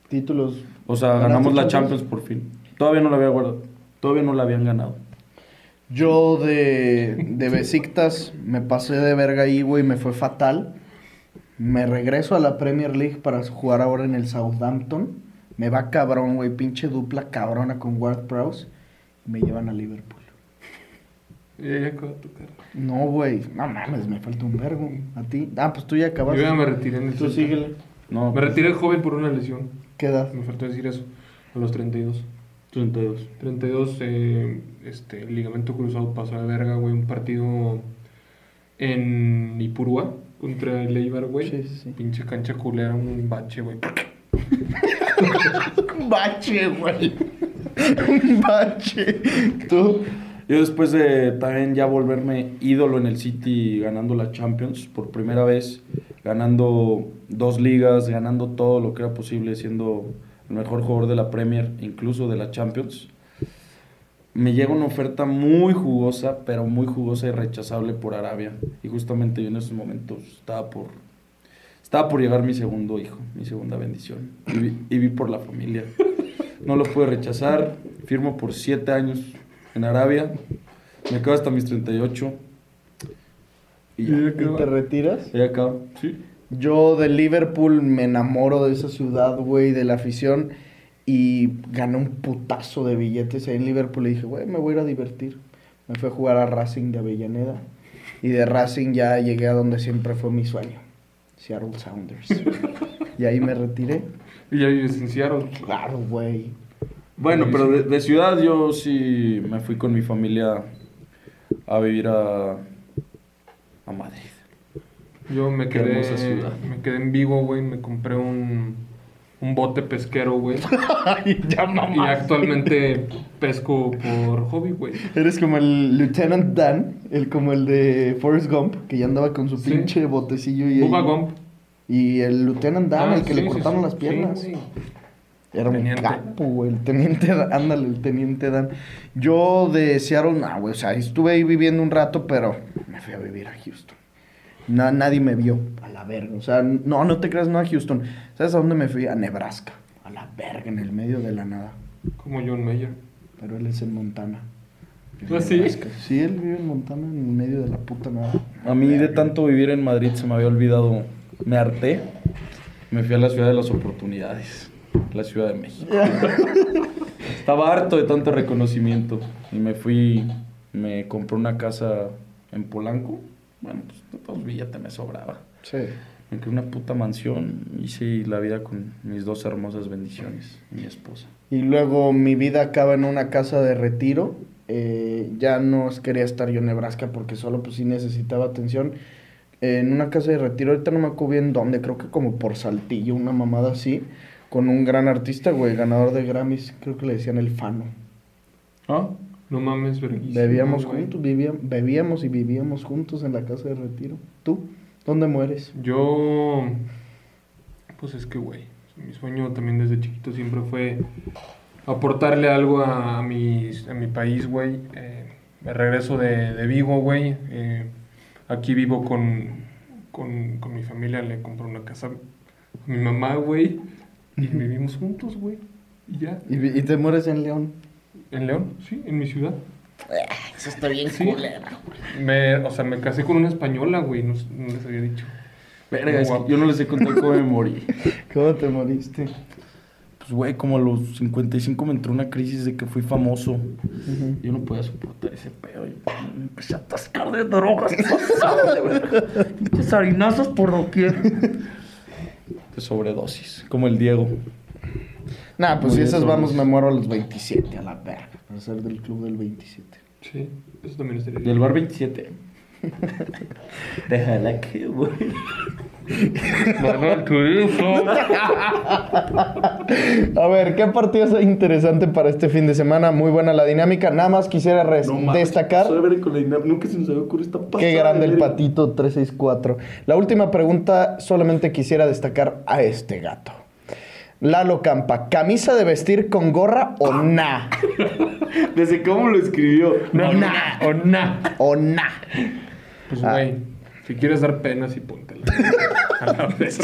Títulos. O sea, ¿Ganaste ganamos la Champions? Champions por fin. Todavía no la había guardado. Todavía no la habían ganado. Yo de, de Besiktas me pasé de verga ahí, güey, me fue fatal. Me regreso a la Premier League para jugar ahora en el Southampton. Me va cabrón, güey, pinche dupla cabrona con Ward Prowse. Me llevan a Liverpool. Y ahí acaba tu carrera. No, güey, no mames, me falta un vergo. ¿A ti? Ah, pues tú ya acabaste. Yo ya me retiré en el Tú síguele. No, Me retiré joven por una lesión. ¿Qué edad? Me faltó decir eso. A los 32. 32. 32, eh, este, ligamento cruzado pasó de verga, güey. Un partido en Ipurúa contra el Eibar, güey. Sí. Pinche cancha culera, un bache, güey. Un bache, güey. un bache. Tú. Yo después de también ya volverme ídolo en el City ganando la Champions por primera vez, ganando dos ligas, ganando todo lo que era posible, siendo el mejor jugador de la Premier, incluso de la Champions, me llega una oferta muy jugosa, pero muy jugosa y rechazable por Arabia. Y justamente yo en esos momentos estaba por, estaba por llegar mi segundo hijo, mi segunda bendición. Y vi, y vi por la familia. No lo pude rechazar. Firmo por siete años en Arabia. Me quedo hasta mis 38. Y ya. ¿Y te retiras? Ya acabo. Sí. Yo de Liverpool me enamoro de esa ciudad, güey, de la afición. Y gané un putazo de billetes ahí en Liverpool. Y dije, güey, me voy a ir a divertir. Me fui a jugar a Racing de Avellaneda. Y de Racing ya llegué a donde siempre fue mi sueño. Seattle Sounders. y ahí me retiré. Y ya vives en Seattle. Claro, güey. Bueno, pero de, de ciudad yo sí me fui con mi familia a vivir a, a Madrid. Yo me quedé, ciudad. me quedé en Vigo, güey. Me compré un, un bote pesquero, güey. Y actualmente pesco por hobby, güey. Eres como el Lieutenant Dan, el como el de Forrest Gump, que ya andaba con su Sí. pinche botecillo y Gump. Y el Lieutenant Dan, Ah, el que le sí, cortaron sí. las piernas. Era un capo, güey. El teniente Dan. Ándale, el teniente Dan. Yo de Seattle, no, güey. O sea, estuve ahí viviendo un rato, pero me fui a vivir a Houston. Na- nadie me vio. A la verga. O sea, no, no te creas, no a Houston. ¿Sabes a dónde me fui? A Nebraska. A la verga, en el medio de la nada. Como John Mayer. Pero él es en Montana. ¿Ah, sí? Nebraska. Sí, él vive en Montana, en el medio de la puta nada. A mí de tanto vivir en Madrid se me había olvidado, me harté. Me fui a la ciudad de las oportunidades, la Ciudad de México. Estaba harto de tanto reconocimiento y me fui, me compré una casa en Polanco. Bueno, pues de todos billetes me sobraba. Sí. Me una puta mansión, hice la vida con mis dos hermosas bendiciones mi esposa. Y luego mi vida acaba en una casa de retiro. Eh, ya no quería estar yo en Nebraska porque solo pues sí necesitaba atención. en una casa de retiro, ahorita no me acuerdo bien dónde, creo que como por Saltillo, una mamada así, con un gran artista, güey, ganador de Grammys, creo que le decían el Fano. ¿Ah? No mames, verguísima, Bebíamos güey. juntos, vivíamos, bebíamos y vivíamos juntos en la casa de retiro. ¿Tú? ¿Dónde mueres? Yo, pues es que, güey, mi sueño también desde chiquito siempre fue aportarle algo a, a mi, a mi país, güey. Eh, me regreso de, de Vigo, güey. Eh, aquí vivo con, con, con mi familia, le compré una casa a mi mamá, güey. Y vivimos juntos, güey. Y ya. ¿Y, y te mueres en León? En León, sí, en mi ciudad. Eso está bien Sí. Me, o sea, me casé con una española, güey, no, no les había dicho. Verga, es que yo no les he contado cómo me morí. ¿Cómo te moriste? Pues, güey, como a los 55 me entró una crisis de que fui famoso. Yo no podía soportar ese pedo. y me empecé a atascar de drogas. Pinches harinazos por doquier. De sobredosis, como el Diego. Nah, pues si esas bien, vamos, me muero a los 27, a la verga. Para ser del club del 27. Sí, eso también estaría Del bar 27. Déjala que, Turizo. A ver, ¿qué partido es interesante para este fin de semana? Muy buena la dinámica. Nada más quisiera res- No destacar Nunca se nos había ocurrido esta pasada. qué grande el patito 364. La última pregunta, solamente quisiera destacar a este gato. Lalo Campa, ¿camisa de vestir con gorra o na? Desde cómo lo escribió. No, na. O na. O na. Pues, Ah. güey, si quieres dar pena, sí póntela. A la vez.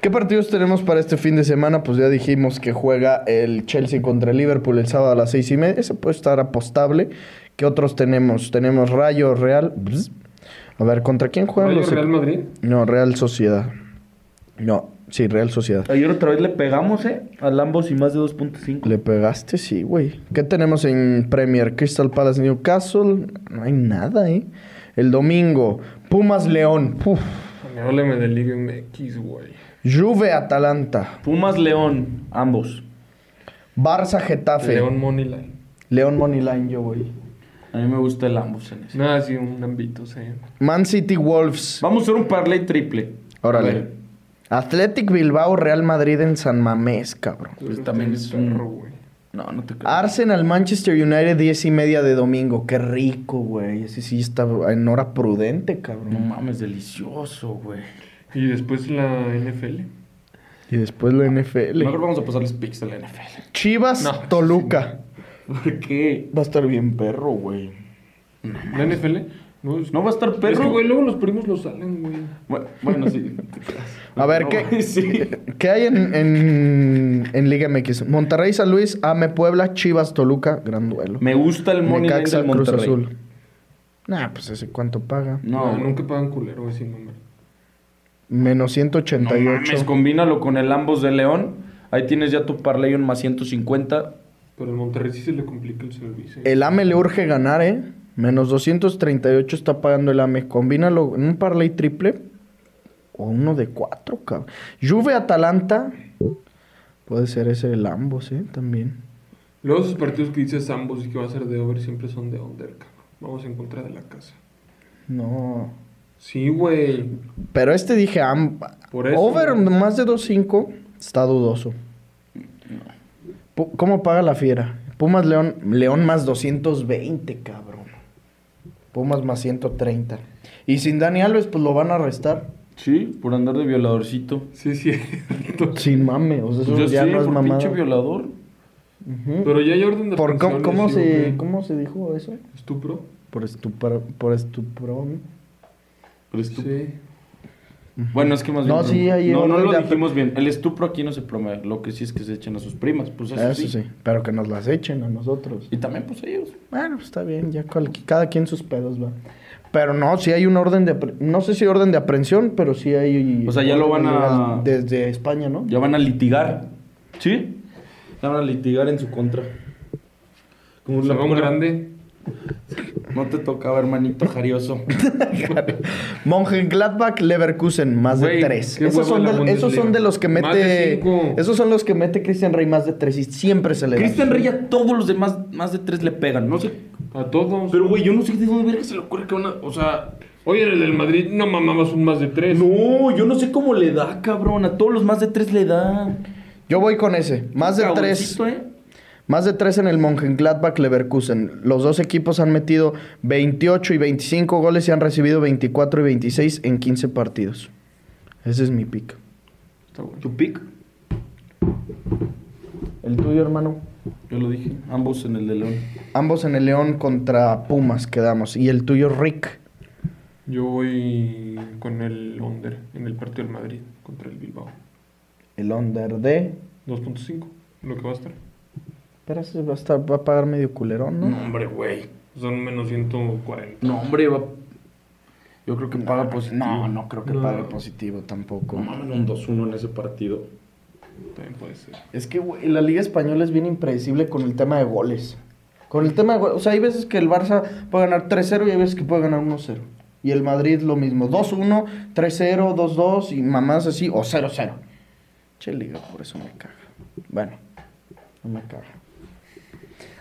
¿Qué partidos tenemos para este fin de semana? Pues ya dijimos que juega el Chelsea contra el Liverpool el sábado a las seis y media. Ese puede estar apostable. ¿Qué otros tenemos? Tenemos Rayo Real. Bzz. A ver, ¿contra quién juegan ¿Rayo los Real Madrid? No, Real Sociedad. No, sí, Real Sociedad. Ayer otra vez le pegamos, ¿eh? Al ambos y más de 2.5. ¿Le pegaste? Sí, güey. ¿Qué tenemos en Premier? Crystal Palace Newcastle. No hay nada, ¿eh? El domingo, Pumas León. Uf. Háblame de Liga MX, güey. Juve Atalanta. Pumas León, ambos. Barça Getafe. León León, Moneyline. Moneyline, yo, güey. A mí me gusta el ambos en ese. Nada, sí, un ámbito, sí. Man City Wolves. Vamos a hacer un parlay triple. Órale. Athletic Bilbao Real Madrid en San Mamés, cabrón. Pues también es un- perro, güey. No, no te creo. Arsenal Manchester United 10 y media de domingo. Qué rico, güey. Ese sí está en hora prudente, No cabrón. mames, delicioso, güey. Y después la NFL. Y después la NFL. Mejor vamos a pasarles pics de la NFL. Chivas No, Toluca. ¿Por qué? Va a estar bien perro, güey. ¿La NFL? No, es- No va a estar perro. Es que, güey, luego los primos lo salen, güey. Bueno, bueno, sí. A ver, No, ¿qué, güey, sí. ¿qué hay en, en, en Liga MX? Monterrey San Luis, Ame Puebla, Chivas Toluca, gran duelo. Me gusta el money Necaxa del Cruz Monterrey. Azul. Nah, pues ese cuánto paga. No, No, nunca pagan culero, güey, sin número. Menos No 188. mames, combínalo con el ambos de León. Ahí tienes ya tu parlay en más 150. Pero el Monterrey sí se le complica el servicio. el AME le urge ganar, ¿eh? Menos 238 está pagando el AME. Combínalo en un parlay triple o uno de cuatro, cabrón. Juve Atalanta. Puede ser ese el ambos, ¿eh? También. Luego esos partidos que dices ambos y que va a ser de over siempre son de under, cabrón. Vamos en contra de la casa. No. Sí, güey. Pero este dije, am- Por eso. over más de 2.5 está dudoso. Pu- ¿Cómo paga la fiera? Pumas León, León más 220, cabrón. Pumas más 130. Y sin Dani Alves, pues lo van a arrestar. Sí, por andar de violadorcito. Sí, sí. Sin mame, o sea, eso Yo ya sí, no es por mamada. pinche violador. Pero ya hay orden de ¿Por cómo, cómo se. ¿Cómo se dijo eso? ¿Estupro? Por estupro, por estupro. El estupro. Sí. Bueno, es que más bien. No, sí, hay No, no lo dijimos bien. El estupro aquí no se promueve. Lo que sí es que se echen a sus primas. Pues eso, Eso sí. pero que nos las echen a nosotros. Y también, pues ellos. Bueno, pues está bien, ya cual- cada quien sus pedos va. Pero no, sí hay un orden de... apre- No sé si orden de aprehensión, pero sí hay... O sea, ya lo van a- Desde España, ¿no? Ya van a litigar. ¿Sí? Ya van a litigar en su contra. Como la grande. No te tocaba, hermanito jarioso. Mönchengladbach, Leverkusen, más Güey, de tres. Esos son, de, esos son de los que Más de mete... cinco. Esos son los que mete Cristian Rey más de tres y siempre se le da. Cristian Rey a todos los demás más de tres le pegan. No sé. A todos. Pero, güey, yo no sé de dónde verga se le ocurre que una. O sea. Oye, el del Madrid no mamabas un más de tres. No, yo no sé cómo le da, cabrón. A todos los más de tres le da. Yo voy con ese. Más de tres. Cabroncito, ¿eh? Más de tres en el Mönchengladbach Leverkusen. Los dos equipos han metido 28 y 25 goles y han recibido 24 y 26 en 15 partidos. Ese es mi pick. ¿Tu pick? ¿El tuyo, hermano? Yo lo dije. Ambos en el de León. Ambos en el León contra Pumas quedamos. ¿Y el tuyo, Rick? Yo voy con el under en el partido del Madrid contra el Bilbao. El under de... 2.5, lo que va a estar. Pero ese va a, estar, va a pagar medio culerón, ¿no? No, hombre, güey. Son menos 140. No, hombre, va. Yo creo que paga positivo. No, no creo que No. pague positivo tampoco. No mames, un 2-1 en ese partido. También puede ser. Es que, güey, la Liga Española es bien impredecible con el tema de goles. Con el tema de goles. O sea, hay veces que el Barça puede ganar 3-0 y hay veces que puede ganar 1-0. Y el Madrid lo mismo. 2-1, 3-0, 2-2 y mamás así. O 0-0. Che, Liga, por eso me caga. Bueno, no me caga.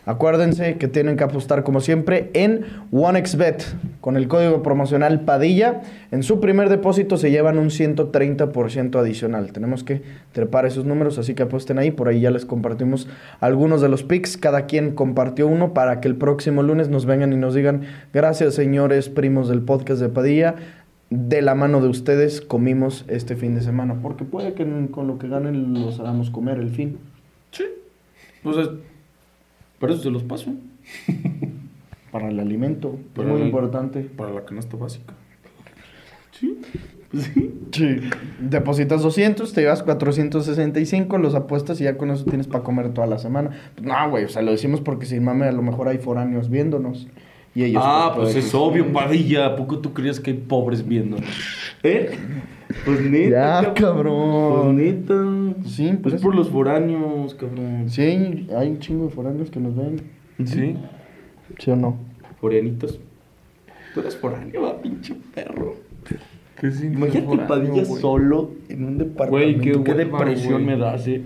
Acuérdense que tienen que apostar como siempre en OneXBet. Con el código promocional Padilla, en su primer depósito se llevan un 130% adicional. Tenemos que trepar esos números, así que apuesten ahí. Por ahí ya les compartimos algunos de los picks. Cada quien compartió uno para que el próximo lunes nos vengan y nos digan, gracias señores primos del podcast de Padilla. De la mano de ustedes comimos este fin de semana. Porque puede que con lo que ganen los hagamos comer el fin. Sí. O sea, pero eso se los paso. Para el alimento, Para muy el- importante. Para la canasta básica. Sí. Pues sí. Sí. Depositas 200, te llevas 465, los apuestas y ya con eso tienes para comer toda la semana. Pues no, güey, o sea, lo decimos porque sin mame a lo mejor hay foráneos viéndonos. Y ellos ah, pues pueden- es obvio, Padilla. ¿A poco tú creías que hay pobres viendo? ¿Eh? Pues neta. Ya, cabrón. Pues neta. Sí, Pues eso. por los foráneos, cabrón. Sí, hay, un chingo de foráneos que nos ven. Sí. ¿Sí o no? Foreanitos. Tú eres foráneo, va, pinche perro. ¿Qué sí? Imagínate Foráneo, Padilla solo en un departamento. Güey, qué qué, hueva, depresión me das, eh.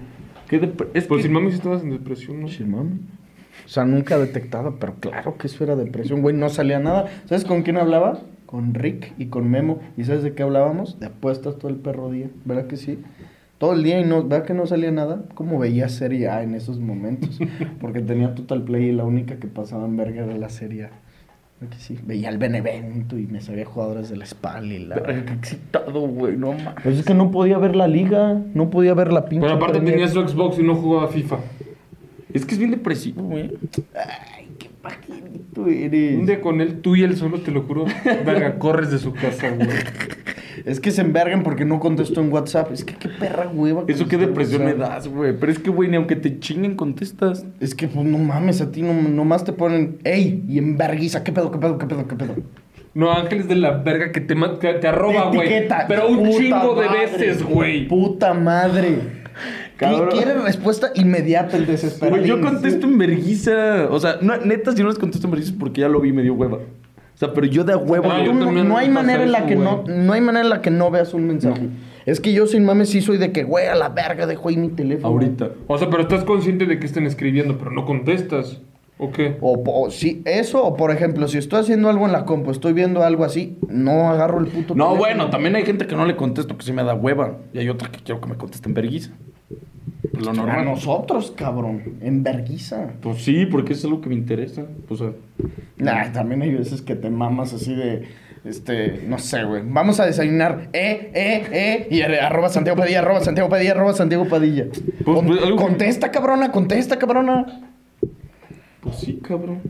Qué es Pues que- sin mami sí estabas en depresión, ¿no? Sin mame. O sea, nunca detectado, pero claro que eso era depresión, güey, no salía nada. ¿Sabes con quién hablaba? Con Rick y con Memo. ¿Y sabes de qué hablábamos? De apuestas todo el perro día, ¿verdad que sí? Todo el día y no, ¿verdad que no salía nada? ¿Cómo veía Serie A en esos momentos? Porque tenía Total Play y la única que pasaba en verga era la Serie A. ¿Verdad que sí? Veía el Benevento y me sabía jugadores de la SPAL y la... Verga, qué excitado, güey, no mames. Pues es que no podía ver la liga, no podía ver la pinche... Pero aparte tenía su Xbox y no jugaba FIFA. Es que es bien depresivo, güey. Paquito eres. Un día con él, tú y él solo, te lo juro, verga, corres de su casa, güey. Es que se envergan porque no contesto en WhatsApp. Es que qué perra hueva. Eso qué depresión me das, güey. Pero es que, güey, ni aunque te chinguen, contestas. Es que, pues, no mames, a ti no, nomás te ponen, ey, y en verguiza, ¿qué pedo, qué pedo, qué pedo, qué pedo? No, Ángeles de la verga que te, ma- te, arroba, güey. Pero un chingo de veces, güey. Puta madre. Cabrón. Qui- Quiere respuesta inmediata el desesperado. Güey, yo contesto en verguiza. O sea, no, neta, si no les contesto en verguiza porque ya lo vi y me dio hueva. O sea, pero yo de huevo. Ah, no- yo no, hay manera en la eso, que no, no hay manera en la que no veas un mensaje. Es que yo sin mames sí soy de que, güey, a la verga dejo ahí mi teléfono. Ahorita. O sea, pero estás consciente de que estén escribiendo, pero no contestas. ¿O qué? O, o sí, eso, o por ejemplo, si estoy haciendo algo en la compu, estoy viendo algo así, no agarro el puto No, teléfono. bueno, también hay gente que no le contesto, que sí me da hueva. Y hay otra que quiero que me conteste en verguiza. Lo A normal. nosotros, cabrón, en verguiza. Pues sí, porque es algo que me interesa. O sea, Nah, también hay veces que te mamas así de, este, no sé, güey. Vamos a desayunar, eh, eh, eh, y arroba Santiago Padilla, arroba Santiago Padilla, arroba Santiago Padilla. Pues, Con- pues, algo contesta, cabrona, contesta, cabrona. pues sí, cabrón.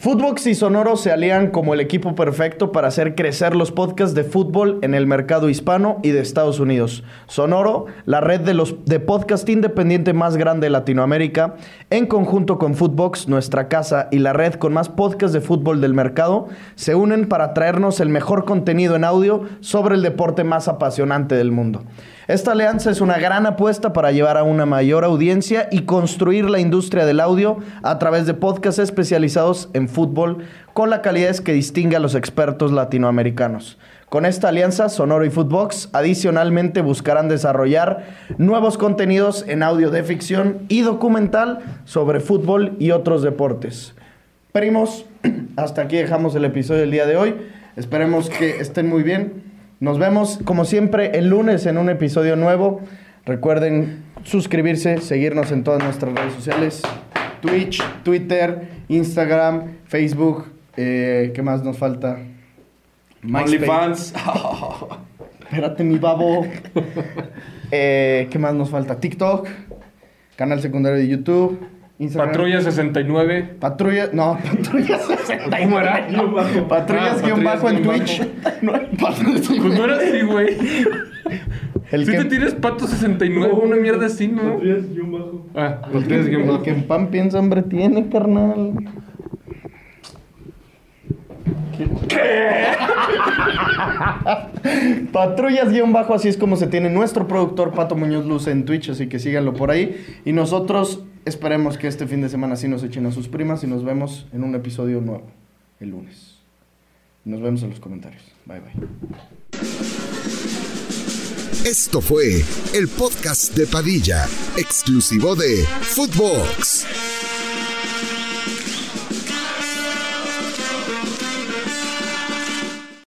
Footbox y Sonoro se alían como el equipo perfecto para hacer crecer los podcasts de fútbol en el mercado hispano y de Estados Unidos. Sonoro, la red de, los, de podcast independiente más grande de Latinoamérica, en conjunto con Footbox, nuestra casa y la red con más podcasts de fútbol del mercado, se unen para traernos el mejor contenido en audio sobre el deporte más apasionante del mundo. Esta alianza es una gran apuesta para llevar a una mayor audiencia y construir la industria del audio a través de podcasts especializados en fútbol con la calidad que distingue a los expertos latinoamericanos. Con esta alianza, Sonoro y Footbox adicionalmente buscarán desarrollar nuevos contenidos en audio de ficción y documental sobre fútbol y otros deportes. Primos, hasta aquí dejamos el episodio del día de hoy. Esperemos que estén muy bien. Nos vemos, como siempre, el lunes en un episodio nuevo. Recuerden suscribirse, seguirnos en todas nuestras redes sociales. Twitch, Twitter, Instagram, Facebook. eh, ¿Qué más nos falta? OnlyFans. Espérate, mi babo. Eh, ¿Qué más nos falta? TikTok, canal secundario de YouTube, Instagram. Patrulla 69. Patrulla, no, patrulla 69. ¿Cómo era? Patrullas Ah, guion bajo en patrullas Twitch. Pues no era así, güey. El Si que, te tienes pato 69, una mierda así, ¿no? Patrulllas guion bajo. Ah, patrullas guion el bajo. que en pan piensa hambre tiene, carnal. Patrullas guion bajo, así es como se tiene nuestro productor Pato Muñoz Luz en Twitch, así que síganlo por ahí. Y nosotros esperemos que este fin de semana sí nos echen a sus primas y nos vemos en un episodio nuevo el lunes. Nos vemos en los comentarios. Bye bye. Esto fue el podcast de Padilla, exclusivo de Footbox.